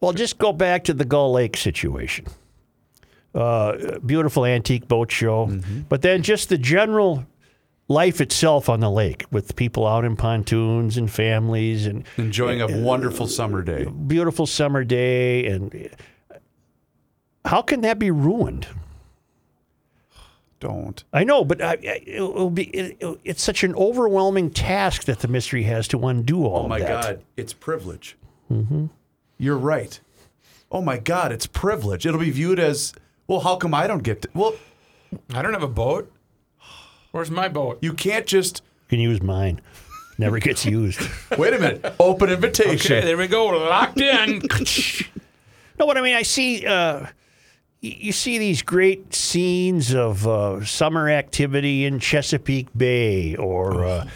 well, just go back to the Gull Lake situation. Uh, beautiful antique boat show, but then just the general life itself on the lake with people out in pontoons and families and Enjoying a wonderful summer day. beautiful summer day and how can that be ruined? Don't. I know, but I, I, it'll be it, it's such an overwhelming task that the mystery has to undo all Oh my. God, it's privilege. Mm-hmm. You're right. Oh my God, it's privilege. It'll be viewed as well. How come I don't get to? Well, I don't have a boat. Where's my boat? you can't just You can use mine. Never gets used. wait a minute. Open invitation. Okay, there we go. Locked in. No, what I mean, I see. Uh, y- you see these great scenes of uh, summer activity in Chesapeake Bay or uh,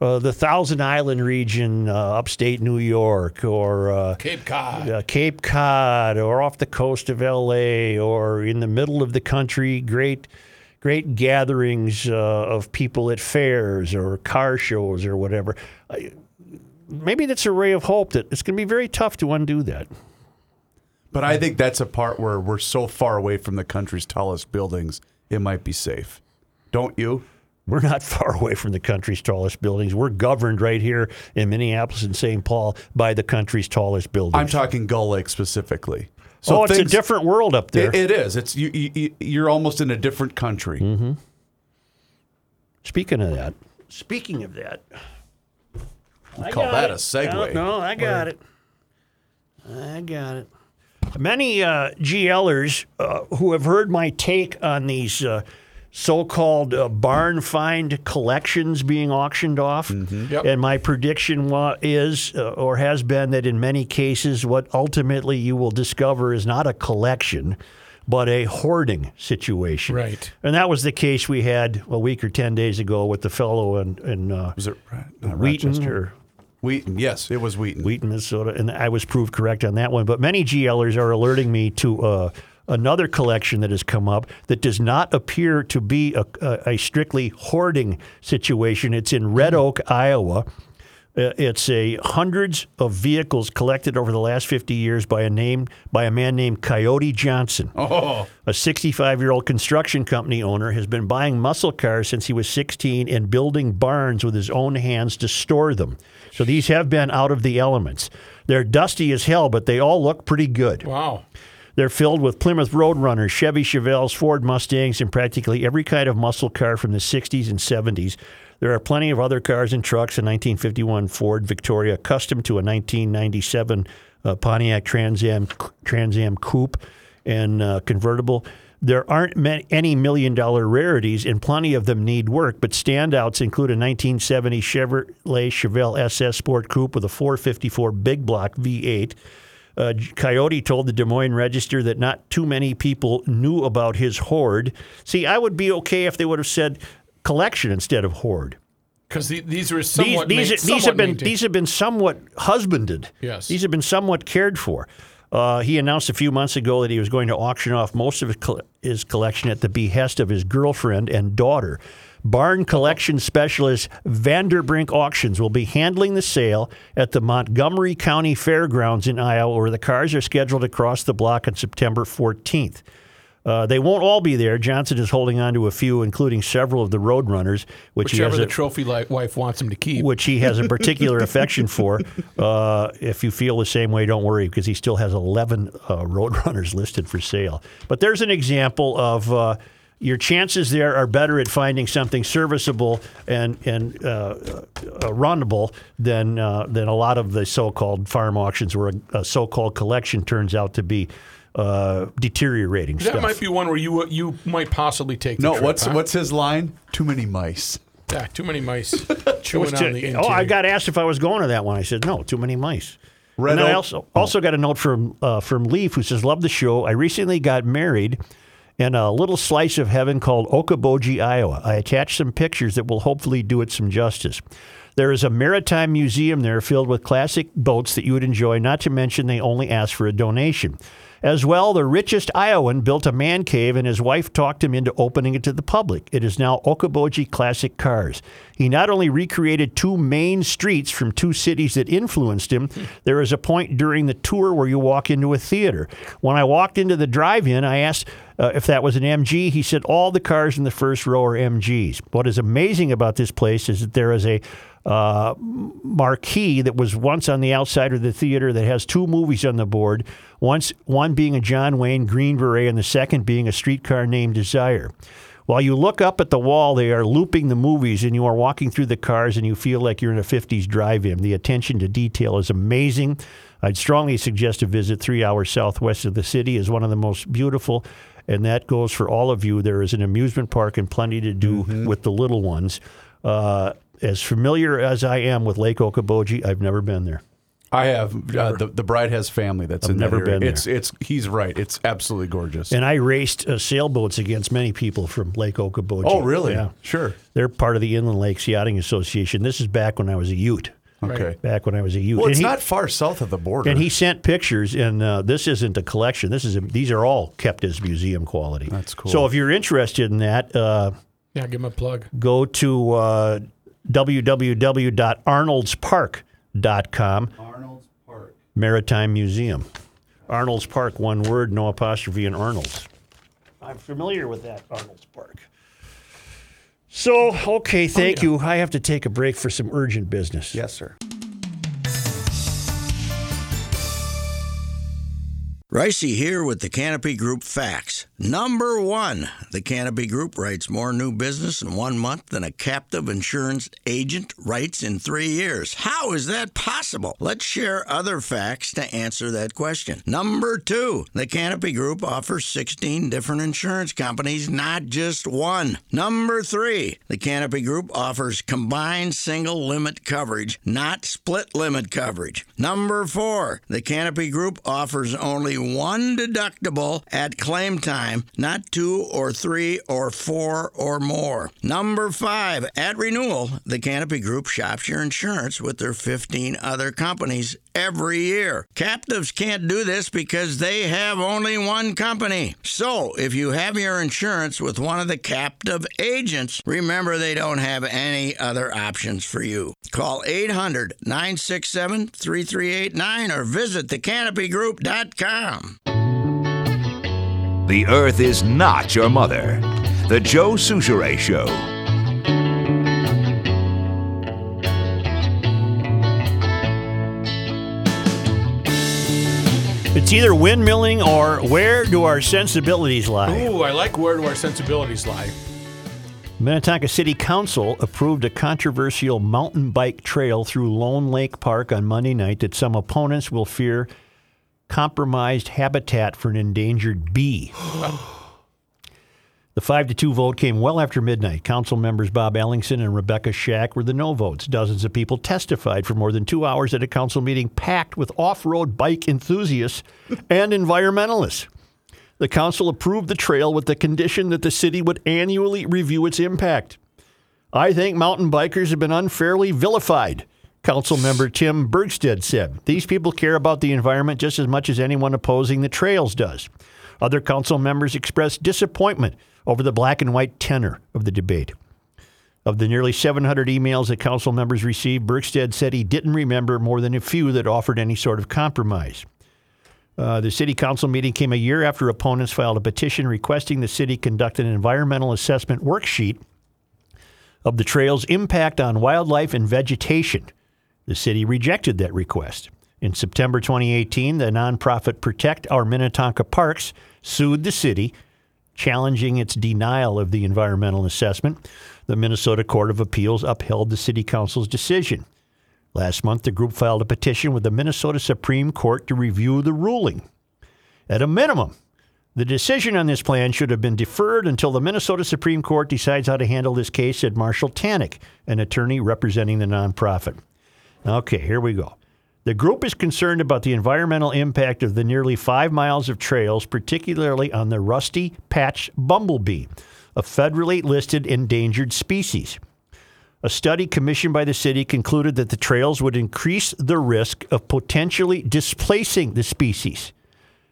uh, the Thousand Island region, uh, upstate New York, or uh, Cape Cod. uh, Cape Cod, or off the coast of L.A., or in the middle of the country. Great, great gatherings uh, of people at fairs or car shows or whatever. Maybe that's a ray of hope that it's going to be very tough to undo that. But I think that's a part where we're so far away from the country's tallest buildings, it might be safe. Don't you? We're not far away from the country's tallest buildings. We're governed right here in Minneapolis and St. Paul by the country's tallest buildings. I'm talking Gull Lake specifically. Oh, it's a different world up there. It, it is. It's you, you. You're almost in a different country. Mm-hmm. Speaking of that, speaking of that, I call that it. a segue. No, no, I got it. I got it. Many uh, GLers uh, who have heard my take on these uh, so-called uh, barn find collections being auctioned off, Yep. and my prediction wa- is uh, or has been that in many cases, what ultimately you will discover is not a collection. But a hoarding situation, Right. And that was the case we had a week or ten days ago with the fellow in, in uh, Was it not Wheaton or Wheaton? Yes, it was Wheaton. Wheaton, Minnesota, and I was proved correct on that one. But many GLers are alerting me to uh, another collection that has come up that does not appear to be a, a, a strictly hoarding situation. It's in Red Oak, Iowa. Uh, It's a hundreds of vehicles collected over the last 50 years by a name by a man named Coyote Johnson. Oh, A 65 year old construction company owner has been buying muscle cars since he was 16 and building barns with his own hands to store them. So these have been out of the elements. They're dusty as hell, but they all look pretty good. Wow. They're filled with Plymouth Roadrunners, Chevy Chevelles, Ford Mustangs, and practically every kind of muscle car from the 60s and 70s. There are plenty of other cars and trucks, a 1951 Ford Victoria Custom to a 1997 uh, Pontiac Trans Am, Trans Am Coupe and uh, convertible. There aren't any million dollar rarities, and plenty of them need work, but standouts include a 1970 Chevrolet Chevelle SS Sport Coupe with a 454 big block V8. Uh, Coyote told the Des Moines Register that not too many people knew about his hoard. See, I would be okay if they would have said collection instead of hoard. Because the, these are somewhat these, ma- these somewhat have been maintained. these have been somewhat husbanded. Yes. these have been somewhat cared for. Uh, he announced a few months ago that he was going to auction off most of his collection at the behest of his girlfriend and daughter. Barn collection specialist Vanderbrink Auctions will be handling the sale at the Montgomery County Fairgrounds in Iowa, where the cars are scheduled to cross the block on September 14th. Uh, they won't all be there. Johnson is holding on to a few, including several of the Roadrunners, which he Whichever has the a, trophy wife wants him to keep. which he has a particular affection for. Uh, if you feel the same way, don't worry because he still has 11 uh, Roadrunners listed for sale. But there's an example of uh, your chances there are better at finding something serviceable and and uh, uh, runnable than uh, than a lot of the so-called farm auctions where a, a so-called collection turns out to be uh, deteriorating that stuff. might be one where you you might possibly take. The no. trip, what's huh? what's his line? Too many mice. Yeah, too many mice chewing on to- the oh, I got asked if I was going to that one. I said no, too many mice. Red and then I also also got a note from uh, from Leaf who says, "Love the show. I recently got married in a little slice of heaven called Okoboji, Iowa. I attached some pictures that will hopefully do it some justice." There is a maritime museum there filled with classic boats that you would enjoy, not to mention they only ask for a donation. As well, the richest Iowan built a man cave and his wife talked him into opening it to the public. It is now Okoboji Classic Cars. He not only recreated two main streets from two cities that influenced him, there is a point during the tour where you walk into a theater. When I walked into the drive in, I asked uh, if that was an MG. He said all the cars in the first row are MGs. What is amazing about this place is that there is a uh, marquee that was once on the outside of the theater that has two movies on the board. Once one being a John Wayne Green Beret, and the second being a streetcar named Desire. While you look up at the wall, they are looping the movies, and you are walking through the cars, and you feel like you're in a 50s drive-in. The attention to detail is amazing. I'd strongly suggest a visit three hours southwest of the city is one of the most beautiful, and that goes for all of you. There is an amusement park and plenty to do with the little ones. Uh, as familiar as I am with Lake Okoboji, I've never been there. I have uh, the the bride has family that's I've in that never area. been there. It's it's he's right. It's absolutely gorgeous. And I raced uh, sailboats against many people from Lake Okoboji. Oh, really? Yeah. Sure. They're part of the Inland Lakes Yachting Association. This is back when I was a Ute. Okay. Back when I was a Ute. Well, it's he- not far south of the border. And he sent pictures, and uh, this isn't a collection. This is a, these are all kept as museum quality. That's cool. So if you're interested in that, uh, Yeah, give him a plug. go to uh, www.arnoldspark.com. Arnold's Park. Maritime Museum. Arnold's Park, one word, no apostrophe in Arnold's. I'm familiar with that, Arnold's Park. So, okay, thank oh, you. I have to take a break for some urgent business. Yes, sir. Ricey here with the Canopy Group facts. Number one, the Canopy Group writes more new business in one month than a captive insurance agent writes in three years. How is that possible? Let's share other facts to answer that question. Number two, the Canopy Group offers 16 different insurance companies, not just one. Number three, the Canopy Group offers combined single limit coverage, not split limit coverage. Number four, the Canopy Group offers only one deductible at claim time, not two or three or four or more. Number five, at renewal, the Canopy Group shops your insurance with their 15 other companies every year. Captives can't do this because they have only one company. So, if you have your insurance with one of the captive agents, remember they don't have any other options for you. Call 800 967 3389 or visit thecanopygroup.com. The Earth is not your mother. The Joe Soucheray Show. It's either windmilling or where do our sensibilities lie? Ooh, I like where do our sensibilities lie. Minnetonka City Council approved a controversial mountain bike trail through Lone Lake Park on Monday night that some opponents will fear compromised habitat for an endangered bee. The 5 to 2 vote came well after midnight. Council members Bob Ellingson and Rebecca Schack were the no votes. Dozens of people testified for more than two hours at a council meeting packed with off road bike enthusiasts and environmentalists. The council approved the trail with the condition that the city would annually review its impact. I think mountain bikers have been unfairly vilified, Council member Tim Bergstedt said. These people care about the environment just as much as anyone opposing the trails does. Other council members expressed disappointment over the black and white tenor of the debate. Of the nearly 700 emails that council members received, Bergstead said he didn't remember more than a few that offered any sort of compromise. Uh, the city council meeting came a year after opponents filed a petition requesting the city conduct an environmental assessment worksheet of the trail's impact on wildlife and vegetation. The city rejected that request. In September 2018, the nonprofit Protect Our Minnetonka Parks sued the city, challenging its denial of the environmental assessment. The Minnesota Court of Appeals upheld the city council's decision. Last month, the group filed a petition with the Minnesota Supreme Court to review the ruling. At a minimum, the decision on this plan should have been deferred until the Minnesota Supreme Court decides how to handle this case, said Marshall Tanick, an attorney representing the nonprofit. Okay, here we go. The group is concerned about the environmental impact of the nearly five miles of trails, particularly on the rusty patch bumblebee, a federally listed endangered species. A study commissioned by the city concluded that the trails would increase the risk of potentially displacing the species.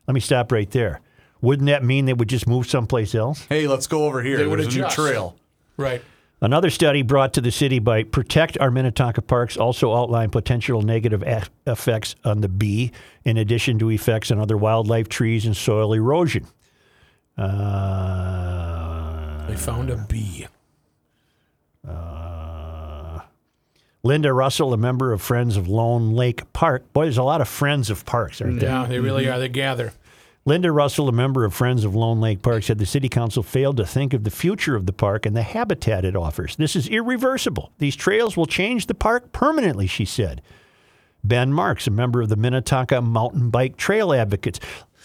Let me stop right there. Wouldn't that mean they would just move someplace else? Hey, let's go over here. They would There's a new adjust. trail. Right. Another study brought to the city by Protect Our Minnetonka Parks also outlined potential negative a- effects on the bee, in addition to effects on other wildlife, trees, and soil erosion. Uh, They found a bee. Linda Russell, a member of Friends of Lone Lake Park. Boy, there's a lot of Friends of Parks, aren't there? Yeah, they really are. They gather. Linda Russell, a member of Friends of Lone Lake Park, said the city council failed to think of the future of the park and the habitat it offers. This is irreversible. These trails will change the park permanently, she said. Ben Marks, a member of the Minnetonka Mountain Bike Trail Advocates.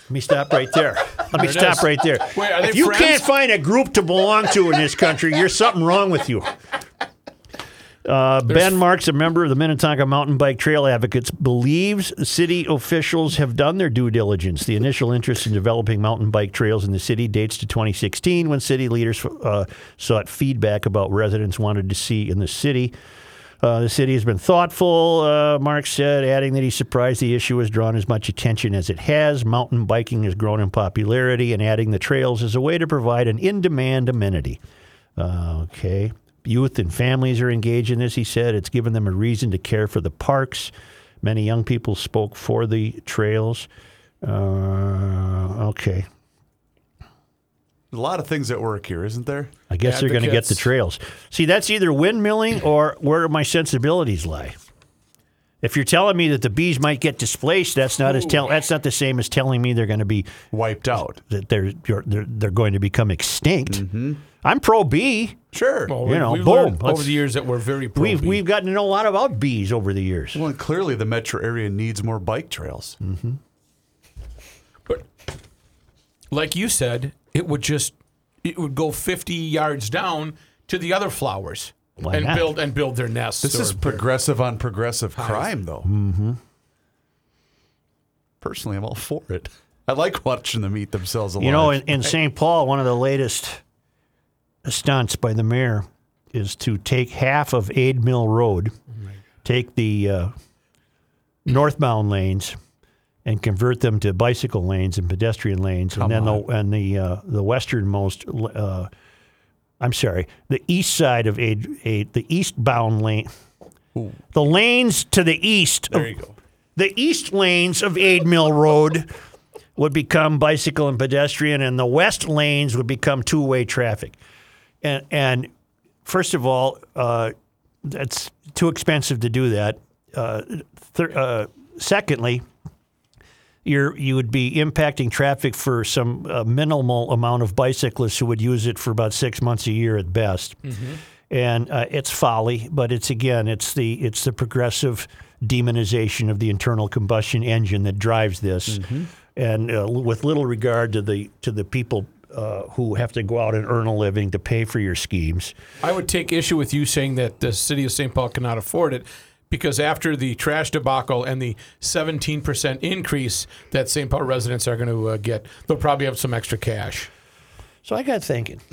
Let me stop right there. Let me stop is. right there. Wait, if you friends? can't find a group to belong to in this country, you're something wrong with you. Uh, ben Marks, a member of the Minnetonka Mountain Bike Trail Advocates, believes city officials have done their due diligence. The initial interest in developing mountain bike trails in the city dates to 2016 when city leaders uh, sought feedback about residents wanted to see in the city. Uh, the city has been thoughtful, uh, Marks said, adding that he's surprised the issue has drawn as much attention as it has. Mountain biking has grown in popularity, and adding the trails is a way to provide an in demand amenity. Uh, okay. Youth and families are engaged in this, he said. It's given them a reason to care for the parks. Many young people spoke for the trails. Uh, okay. A lot of things at work here, isn't there? I guess they're going to get the trails. See, that's either windmilling or where my sensibilities lie. If you're telling me that the bees might get displaced, that's not as tell. That's not the same as telling me they're going to be wiped out. That they're you're, they're they're going to become extinct. I'm pro bee. Sure. Well, you know, boom. over the years that we're very pro We've bee. we've gotten to know a lot about bees over the years. Well, and clearly the metro area needs more bike trails. Mm-hmm. like you said, it would just it would go 50 yards down to the other flowers Why and not? build and build their nests. This is or- progressive on progressive crime, though. Mm-hmm. Personally, I'm all for it. I like watching them eat themselves alive. You know, in, in St. Paul, one of the latest stunts by the mayor is to take half of Ayd Mill Road, take the uh, northbound lanes, and convert them to bicycle lanes and pedestrian lanes, Come and then on. the and the uh, the westernmost. Uh, I'm sorry, the east side of Ayd, Ayd the eastbound lane, the lanes to the east. There you go. The east lanes of Ayd Mill Road would become bicycle and pedestrian, and the west lanes would become two-way traffic. And and first of all, uh, that's too expensive to do that. Uh, thir- uh, secondly, you're you would be impacting traffic for some uh, minimal amount of bicyclists who would use it for about six months a year at best. And uh, it's folly, but it's again, it's the it's the progressive demonization of the internal combustion engine that drives this, and uh, with little regard to the to the people uh, who have to go out and earn a living to pay for your schemes. I would take issue with you saying that the city of St. Paul cannot afford it because after the trash debacle and the 17% increase that St. Paul residents are going to uh, get, they'll probably have some extra cash. So I got thinking.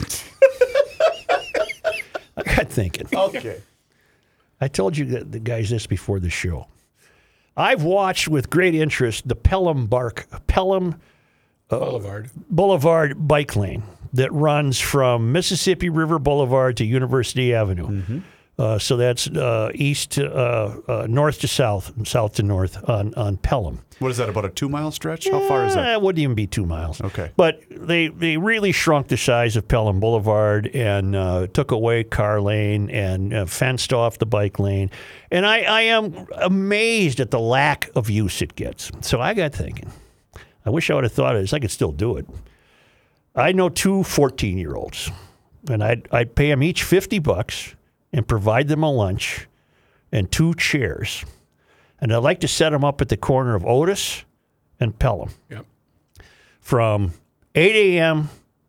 I got thinking. Okay. I told you that the guys this before the show. I've watched with great interest the Pelham Bark Pelham Boulevard. Boulevard bike lane that runs from Mississippi River Boulevard to University Avenue. Uh, so that's uh, east to uh, uh, north to south, south to north on on Pelham. What is that? About a two mile stretch? How far is Eh, that? It wouldn't even be two miles. Okay. But they they really shrunk the size of Pelham Boulevard and uh, took away car lane and uh, fenced off the bike lane. And I, I am amazed at the lack of use it gets. So I got thinking, I wish I would have thought of this. I could still do it. I know two 14 year olds, and I'd, I'd pay them each 50 bucks and provide them a lunch and two chairs. And I'd like to set them up at the corner of Otis and Pelham Yep. from 8 a.m.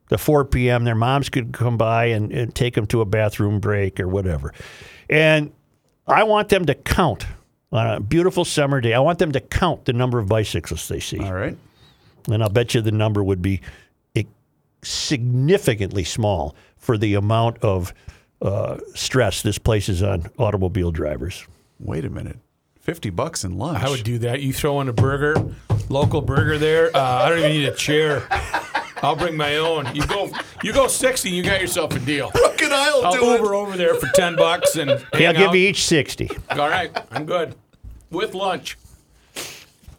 to 4 p.m. Their moms could come by and, and take them to a bathroom break or whatever. And I want them to count on a beautiful summer day. I want them to count the number of bicyclists they see. All right. And I'll bet you the number would be significantly small for the amount of uh, stress this places on automobile drivers. Wait a minute. 50 bucks in lunch. I would do that. You throw in a burger, local burger there. Uh, I don't even need a chair. I'll bring my own. You go, you go sixty. You got yourself a deal. Brooke and I'll, I'll do Uber over there for ten bucks and. Yeah, I'll hang give out. you each 60. All right, I'm good. With lunch.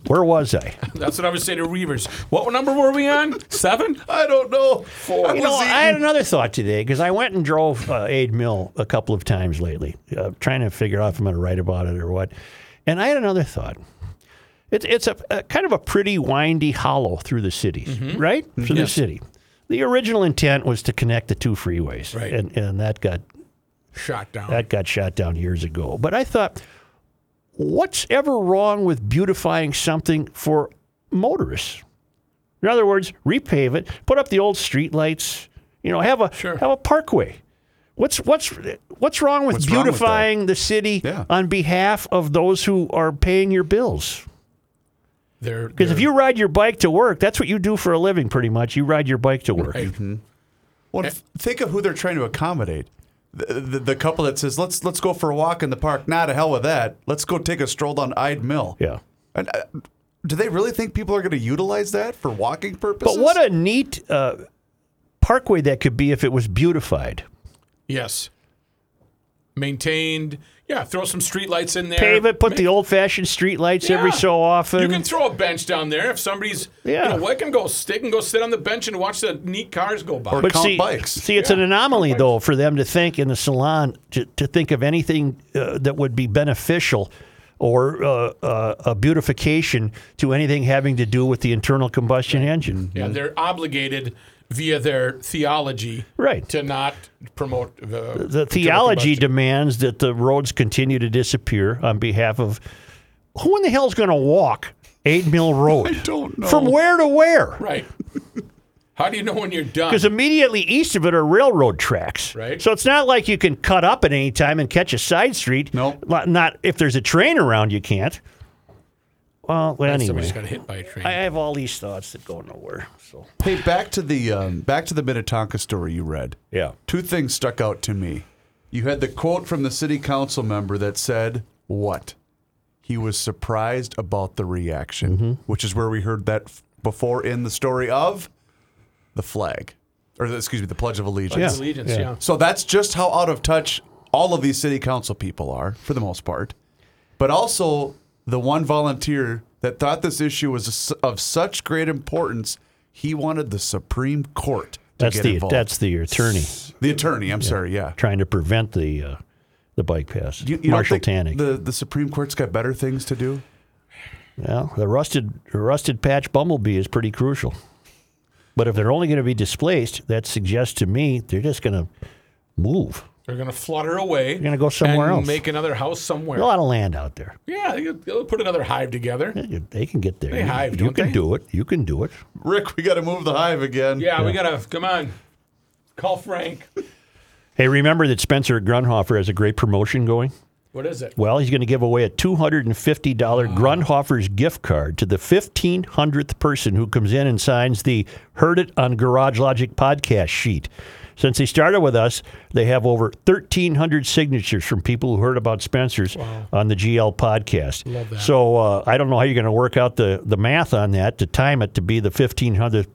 Where was I? That's what I was saying to Reuvers. What number were we on? Seven? I don't know. Four. You know, I had another thought today because I went and drove uh, Ayd Mill a couple of times lately, uh, trying to figure out if I'm going to write about it or what. And I had another thought. It's it's a, a kind of a pretty windy hollow through the cities, right? Through the city. The original intent was to connect the two freeways, Right. and and that got Shot down. that got shot down years ago. But I thought, what's ever wrong with beautifying something for motorists? In other words, repave it, put up the old street lights, you know, have a have a parkway. What's what's what's wrong with What's wrong with beautifying the city Yeah. on behalf of those who are paying your bills? Because if you ride your bike to work, that's what you do for a living, pretty much. You ride your bike to work. Mm-hmm. Well, f- think of who they're trying to accommodate. The, the, the couple that says, "Let's let's go for a walk in the park." Nah, to hell with that. Let's go take a stroll down Ayd Mill. Yeah. And, uh, do they really think people are going to utilize that for walking purposes? But what a neat uh, parkway that could be if it was beautified. yes, maintained. Yeah, throw some street lights in there. Pave it, put the old fashioned street lights every so often. You can throw a bench down there if somebody's. Yeah. You know, they can go. stick and go sit on the bench and watch the neat cars go by. but see, see, it's an anomaly though for them to think in the salon to, to think of anything uh, that would be beneficial or uh, uh, a beautification to anything having to do with the internal combustion engine. Yeah, they're obligated via their theology, Right. to not promote The internal theology demands that the roads continue to disappear on behalf of who in the hell is going to walk Ayd Mill Road? I don't know. From where to where? Right. How do you know when you're done? Because immediately east of it are railroad tracks. Right. So it's not like you can cut up at any time and catch a side street. No. Not, not if there's a train around, you can't. Well, well anyway. somebody's got hit by a train. I have all these thoughts that go nowhere. So Hey, back to the um, back to the Minnetonka story you read. Yeah. Two things stuck out to me. You had the quote from the city council member that said, "What? He was surprised about the reaction," Mm-hmm. which is where we heard that f- before in the story of the flag, or the, excuse me, the Pledge of Allegiance. Pledge of Allegiance, Yeah. yeah. So that's just how out of touch all of these city council people are, for the most part. But also the one volunteer that thought this issue was of such great importance, he wanted the Supreme Court to that's get the involved. that's the attorney. The attorney, I'm sorry, yeah. Trying to prevent the uh, the bike pass. You, you Marshall Tanick. the the Supreme Court's got better things to do? Well, the rusted the rusted patch bumblebee is pretty crucial. But if they're only going to be displaced, that suggests to me they're just going to move. They're going to flutter away. They're gonna go somewhere and else. Make another house somewhere. There's a lot of land out there. Yeah, they- they'll put another hive together. They can get there. They You- hive, you don't can they? do it. You can do it. Rick, we got to move the hive again. Yeah, we gotta come on. Call Frank. Hey, remember that Spencer Grundhofer has a great promotion going? What is it? Well, he's going to give away a $250 ah. Grundhofer's gift card to the 1500th person who comes in and signs the Heard It on Garage Logic podcast sheet. Since they started with us, they have over 1,300 signatures from people who heard about Spencer's on the GL podcast. Love that. So uh, I don't know how you're going to work out the, the math on that to time it to be the 1,500th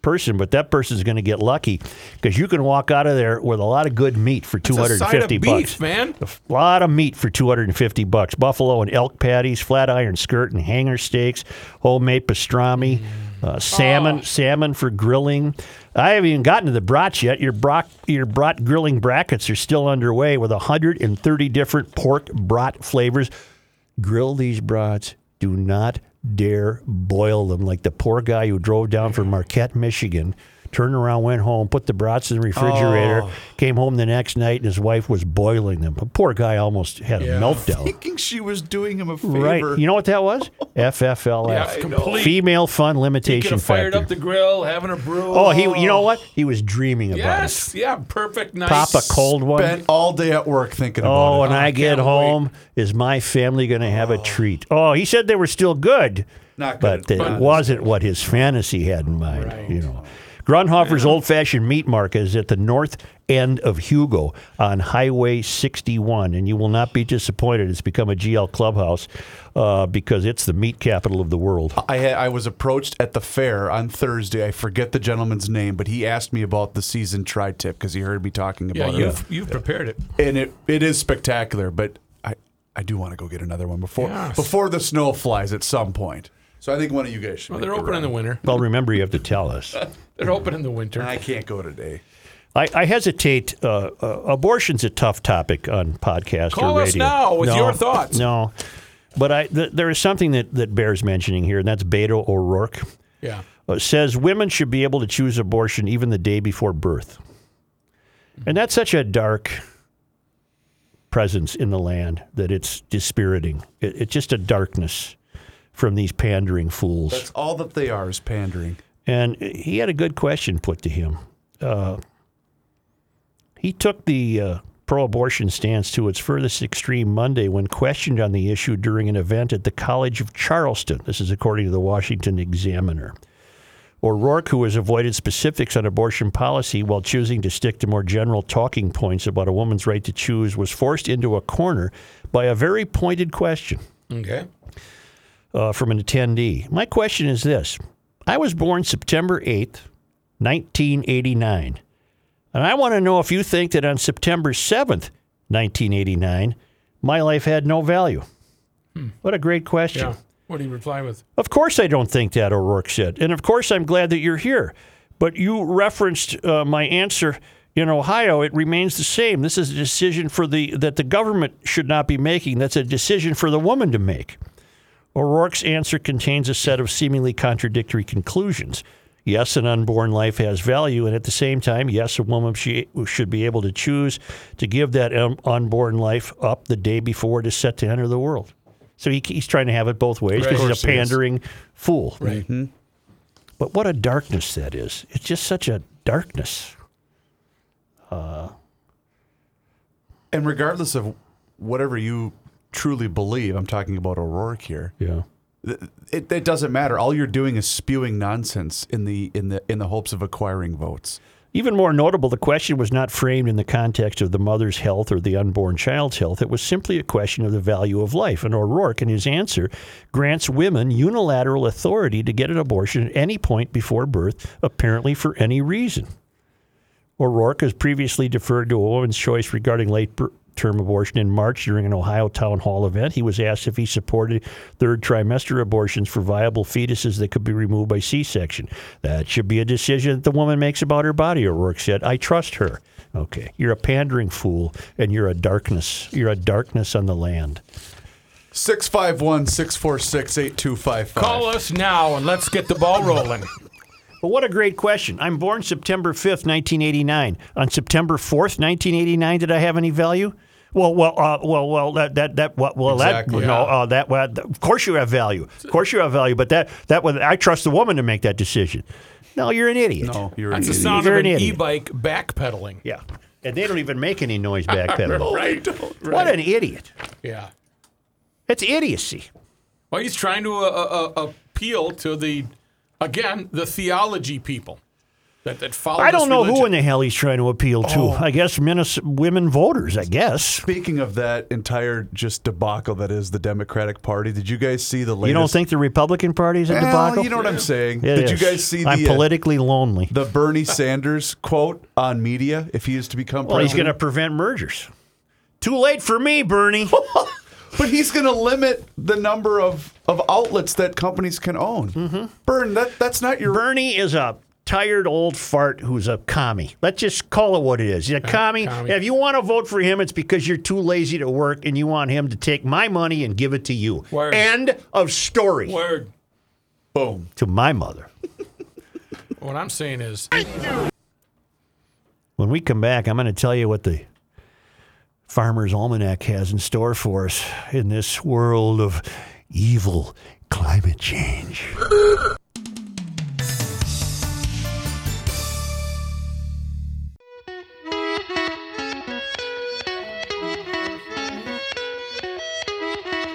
person, but that person's going to get lucky because you can walk out of there with a lot of good meat for It's a side 250 of bucks. man. A lot of meat for 250 bucks. Buffalo and elk patties, flat iron skirt and hanger steaks, homemade pastrami, uh, salmon, Oh. salmon for grilling. I haven't even gotten to the brats yet. Your brat, your brat grilling brackets are still underway with 130 different pork brat flavors. Grill these brats. Do not dare boil them like the poor guy who drove down from Marquette, Michigan. Turned around, went home, put the brats in the refrigerator, Oh. came home the next night, and his wife was boiling them. The poor guy almost had a meltdown. Thinking she was doing him a favor. Right. You know what that was? FFLF. Yeah, complete. Female Fun Limitation fired up the grill, having a brew. oh, he. You know what? He was dreaming about Yes, yeah, perfect. it. Nice. Pop a cold one. Spent all day at work thinking about it. Oh, it. when oh, I get home, is my family going to have a oh. treat? Oh, he said they were still good, Not but it wasn't what his fantasy had in mind. You know. Grundhofer's Old Fashioned Meat Market is at the north end of Hugo on Highway 61, and you will not be disappointed. It's become a GL clubhouse uh, because it's the meat capital of the world. I had, I was approached at the fair on Thursday. I forget the gentleman's name, but he asked me about the season tri tip because he heard me talking Yeah, about you've, it. you've prepared it. And it, it is spectacular, but I, I do want to go get another one before Yes. before the snow flies at some point. So I think one of you guys should. Well, they're the open in the winter. Well, remember, you have to tell us. They're open in the winter. I can't go today. I, I hesitate. Uh, uh, abortion's a tough topic on podcast Call or us radio. now with No, your thoughts. No, but I th- there is something that, that bears mentioning here, and that's Beto O'Rourke. Yeah. uh, says women should be able to choose abortion even the day before birth. And that's such a dark presence in the land that it's dispiriting. It, it's just a darkness from these pandering fools. That's all that they are is pandering. And he had a good question put to him. Uh, he took the uh, pro abortion stance to its furthest extreme Monday when questioned on the issue during an event at the College of Charleston. This is according to the Washington Examiner. O'Rourke, who has avoided specifics on abortion policy while choosing to stick to more general talking points about a woman's right to choose, was forced into a corner by a very pointed question Okay. Uh, from an attendee. My question is this I was born September 8th, 1989. And I want to know if you think that on September 7th, 1989, my life had no value. What a great question. Yeah. What do you reply with? Of course, I don't think that, O'Rourke said. And of course, I'm glad that you're here. But you referenced uh, my answer in Ohio. It remains the same. This is a decision for the that the government should not be making. That's a decision for the woman to make. O'Rourke's answer contains a set of seemingly contradictory conclusions. Yes, an unborn life has value, and at the same time, yes, a woman she, should be able to choose to give that um, unborn life up the day before it is set to enter the world. So he, he's trying to have it both ways because Of he's course a he is. pandering fool. Right. But what a darkness that is. It's just such a darkness. And regardless of whatever you truly believe, I'm talking about O'Rourke here. Yeah. It, it doesn't matter. All you're doing is spewing nonsense in the in the in the hopes of acquiring votes. Even more notable, the question was not framed in the context of the mother's health or the unborn child's health. It was simply a question of the value of life. And O'Rourke, in his answer, grants women unilateral authority to get an abortion at any point before birth, apparently for any reason. O'Rourke has previously deferred to a woman's choice regarding late term abortion in March during an Ohio town hall event. He was asked if he supported third trimester abortions for viable fetuses that could be removed by C section. That should be a decision that the woman makes about her body, O'Rourke said. I trust her. Okay. You're a pandering fool and you're a darkness. You're a darkness on the land. 651 646 8255. Call us now and let's get the ball rolling. But what a great question. I'm born September 5th, 1989. On September 4th, 1989, did I have any value? Well, well, uh, well, well. That that that what? Well, Exactly. that no. Uh, that well, of course you have value. Of course you have value. But that that was I trust the woman to make that decision. No, you're an idiot. No, you're That's an the idiot. sound You're of an an idiot. e-bike backpedaling. Yeah, and they don't even make any noise backpedaling. right. What an idiot! Yeah. It's idiocy. Well, he's trying to uh, uh, uh, appeal to the, again, the theology people that, that follow I don't this know who in the hell he's trying to appeal to. Oh. I guess Minnes- women voters. I guess. Speaking of that entire just debacle that is the Democratic Party, did you guys see the latest? You don't think the Republican Party's a Well, debacle? you know what I'm saying. It did you guys see the I'm uh, politically lonely. the Bernie Sanders quote on media if he is to become Well, he's going to prevent mergers. Too late for me, Bernie. But he's going to limit the number of, of outlets that companies can own. Mm-hmm. Burn that that's not your Bernie is a tired old fart who's a commie. Let's just call it what it is. He's a commie. commie. If you want to vote for him, it's because you're too lazy to work and you want him to take my money and give it to you. Word. End of story. Word. boom. To my mother. What I'm saying is, When we come back, I'm going to tell you what the Farmer's Almanac has in store for us in this world of evil climate change.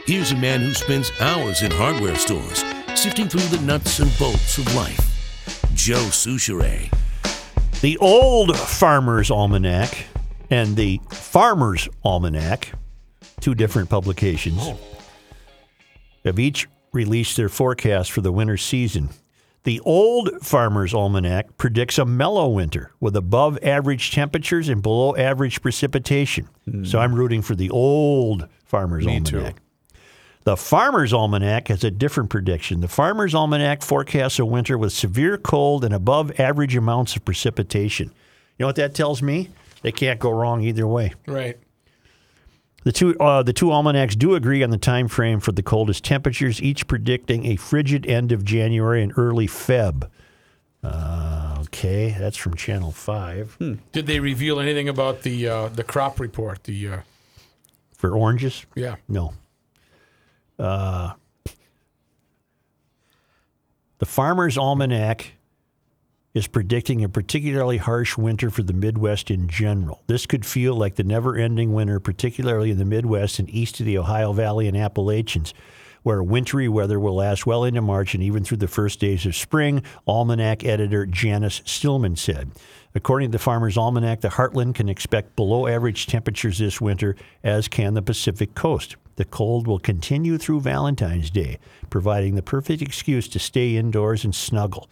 Here's a man who spends hours in hardware stores sifting through the nuts and bolts of life. Joe Soucheray. The Old Farmer's Almanac and the Farmer's Almanac, two different publications, oh. have each released their forecast for the winter season. The Old Farmer's Almanac predicts a mellow winter with above average temperatures and below average precipitation. So hmm. I'm rooting for the Old Farmer's Me too. Almanac. The Farmer's Almanac has a different prediction. The Farmer's Almanac forecasts a winter with severe cold and above average amounts of precipitation. You know what that tells me? They can't go wrong either way. Right. The two uh, the two almanacs do agree on the time frame for the coldest temperatures, each predicting a frigid end of January and early Feb. Uh, okay, that's from Channel Five Did they reveal anything about the uh, the crop report? The uh, for oranges. yeah. No. Uh, the Farmer's Almanac is predicting a particularly harsh winter for the Midwest in general. This could feel like the never ending winter, particularly in the Midwest and east of the Ohio Valley and Appalachians, where wintry weather will last well into March and even through the first days of spring, Almanac editor Janice Stillman said. According to the Farmer's Almanac, the Heartland can expect below average temperatures this winter, as can the Pacific Coast. The cold will continue through Valentine's Day, providing the perfect excuse to stay indoors and snuggle.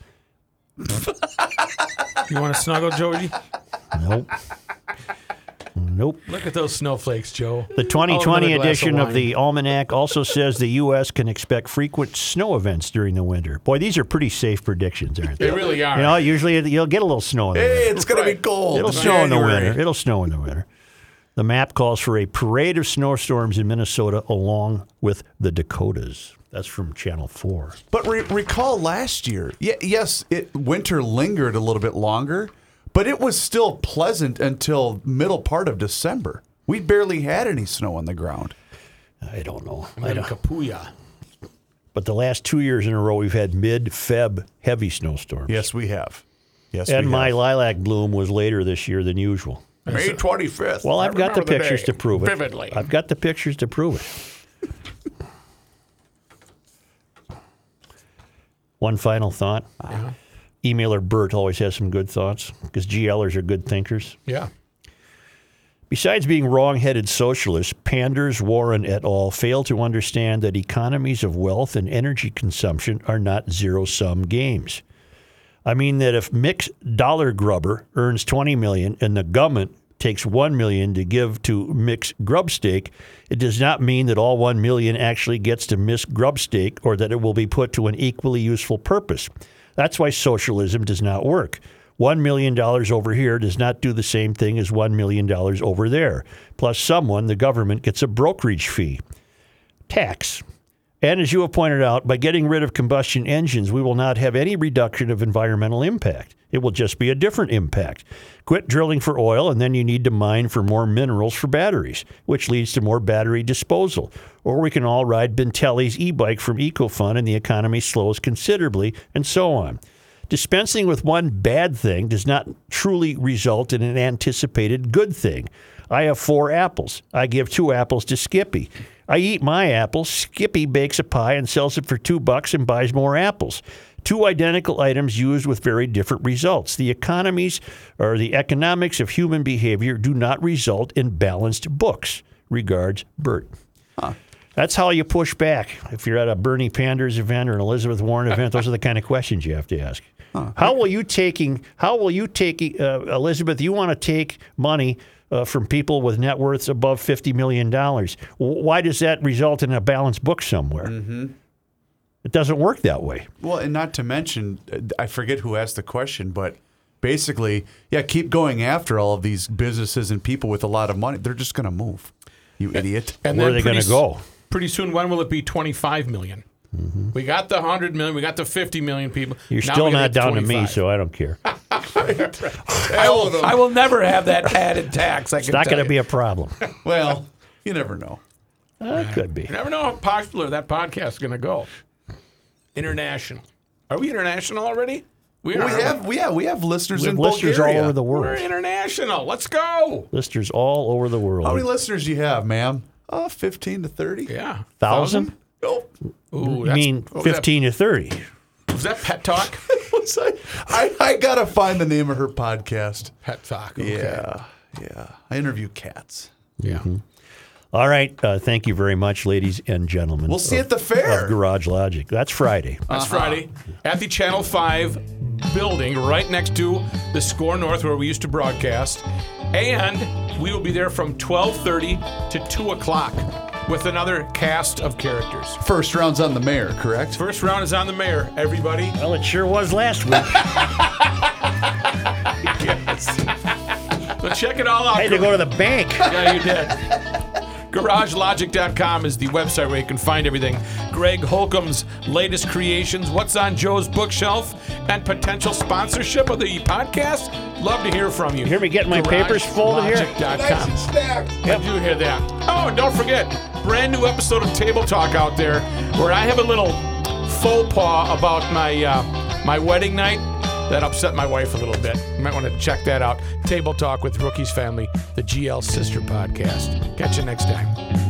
You want to snuggle, Joey? Nope. Nope. Look at those snowflakes, Joe. The Oh, 2020 another edition of wine. the Almanac also says the U.S. can expect frequent snow events during the winter. Boy, these are pretty safe predictions, aren't they? They really are. You know, usually you'll get a little snow in the winter. Hey, it's gonna be cold. It'll in snow in the winter. It'll snow in the winter. The map calls for a parade of snowstorms in Minnesota along with the Dakotas. That's from Channel 4. But re- recall last year. Yeah, yes, it winter lingered a little bit longer, but it was still pleasant until middle part of December. We barely had any snow on the ground. I don't know. And I don't- Kapuya. But the last two years in a row, we've had mid Feb heavy snowstorms. Yes, we have. Yes, and we my have. lilac bloom was later this year than usual. May 25th. Well, I've got the remember the pictures day to prove it. vividly. I've got the pictures to prove it. One final thought. Uh-huh. Emailer Bert always has some good thoughts because GLers are good thinkers. Yeah. Besides being wrong headed socialists, Panders, Warren et al. fail to understand that economies of wealth and energy consumption are not zero sum games. I mean that if Mick's dollar grubber earns 20 million and the government takes 1 million to give to Mick's grub steak, it does not mean that all 1 million actually gets to Miss grub steak or that it will be put to an equally useful purpose. That's why socialism does not work. $1 million over here does not do the same thing as $1 million over there. Plus, someone, the government, gets a brokerage fee. Tax. And as you have pointed out, by getting rid of combustion engines, we will not have any reduction of environmental impact. It will just be a different impact. Quit drilling for oil, and then you need to mine for more minerals for batteries, which leads to more battery disposal. Or we can all ride Bentelli's e bike from EcoFun, and the economy slows considerably, and so on. Dispensing with one bad thing does not truly result in an anticipated good thing. I have four apples. I give two apples to Skippy. I eat my apples. Skippy bakes a pie and sells it for two bucks and buys more apples. Two identical items used with very different results. The economies or the economics of human behavior do not result in balanced books. Regards, Bert. That's how you push back. If you're at a Bernie Panders event or an Elizabeth Warren event, those are the kind of questions you have to ask. How will you taking? How will you take uh, Elizabeth? You want to take money uh, from people with net worths above fifty million dollars? Why does that result in a balanced book somewhere? Mm-hmm. It doesn't work that way. Well, and not to mention, uh, I forget who asked the question, but basically, yeah, keep going after all of these businesses and people with a lot of money. They're just going to move. You idiot. And Where are they going to go? Pretty soon, when will it be 25 million? We got the 100 million. We got the 50 million people. You're Now still not get down to me, so I don't care. I will, I will never have that added tax. I It's not going to be a problem. Well, you never know. Uh, it could be. You never know how popular that podcast is going to go. International. Are we international already? We Well, are. we have, we, yeah, we have listeners We have in listeners all over the world. We're international. Let's go. Listeners all over the world. How many listeners do you have, ma'am? Oh, 15 to 30. Yeah. Thousand? Oh, Ooh, You mean what was that- 15 to 30? Was that pet talk? I, I, I gotta find the name of her podcast. Pet Talk. Okay. Yeah, yeah. I interview cats. Yeah. All right. Uh, thank you very much, ladies and gentlemen. We'll see of- at the fair. of Garage Logic. That's Friday. That's Friday at the Channel 5 building right next to the SKOR North where we used to broadcast. And we will be there from 12.30 to 2 o'clock with another cast of characters. First round's on the mayor, correct? First round is on the mayor, everybody. Well, it sure was last week. yes. So check it all out. I had to go to the bank. Yeah, you did. GarageLogic.com is the website where you can find everything. Greg Holcomb's latest creations, what's on Joe's bookshelf, and potential sponsorship of the podcast. Love to hear from you. You hear me getting my papers folded here? GarageLogic.com. I do hear that. Oh, and don't forget, brand new episode of Table Talk out there where I have a little faux pas about my uh, my wedding night that upset my wife a little bit. You might want to check that out. Table Talk with Rookie's Family, the GL Sister Podcast. Catch you next time.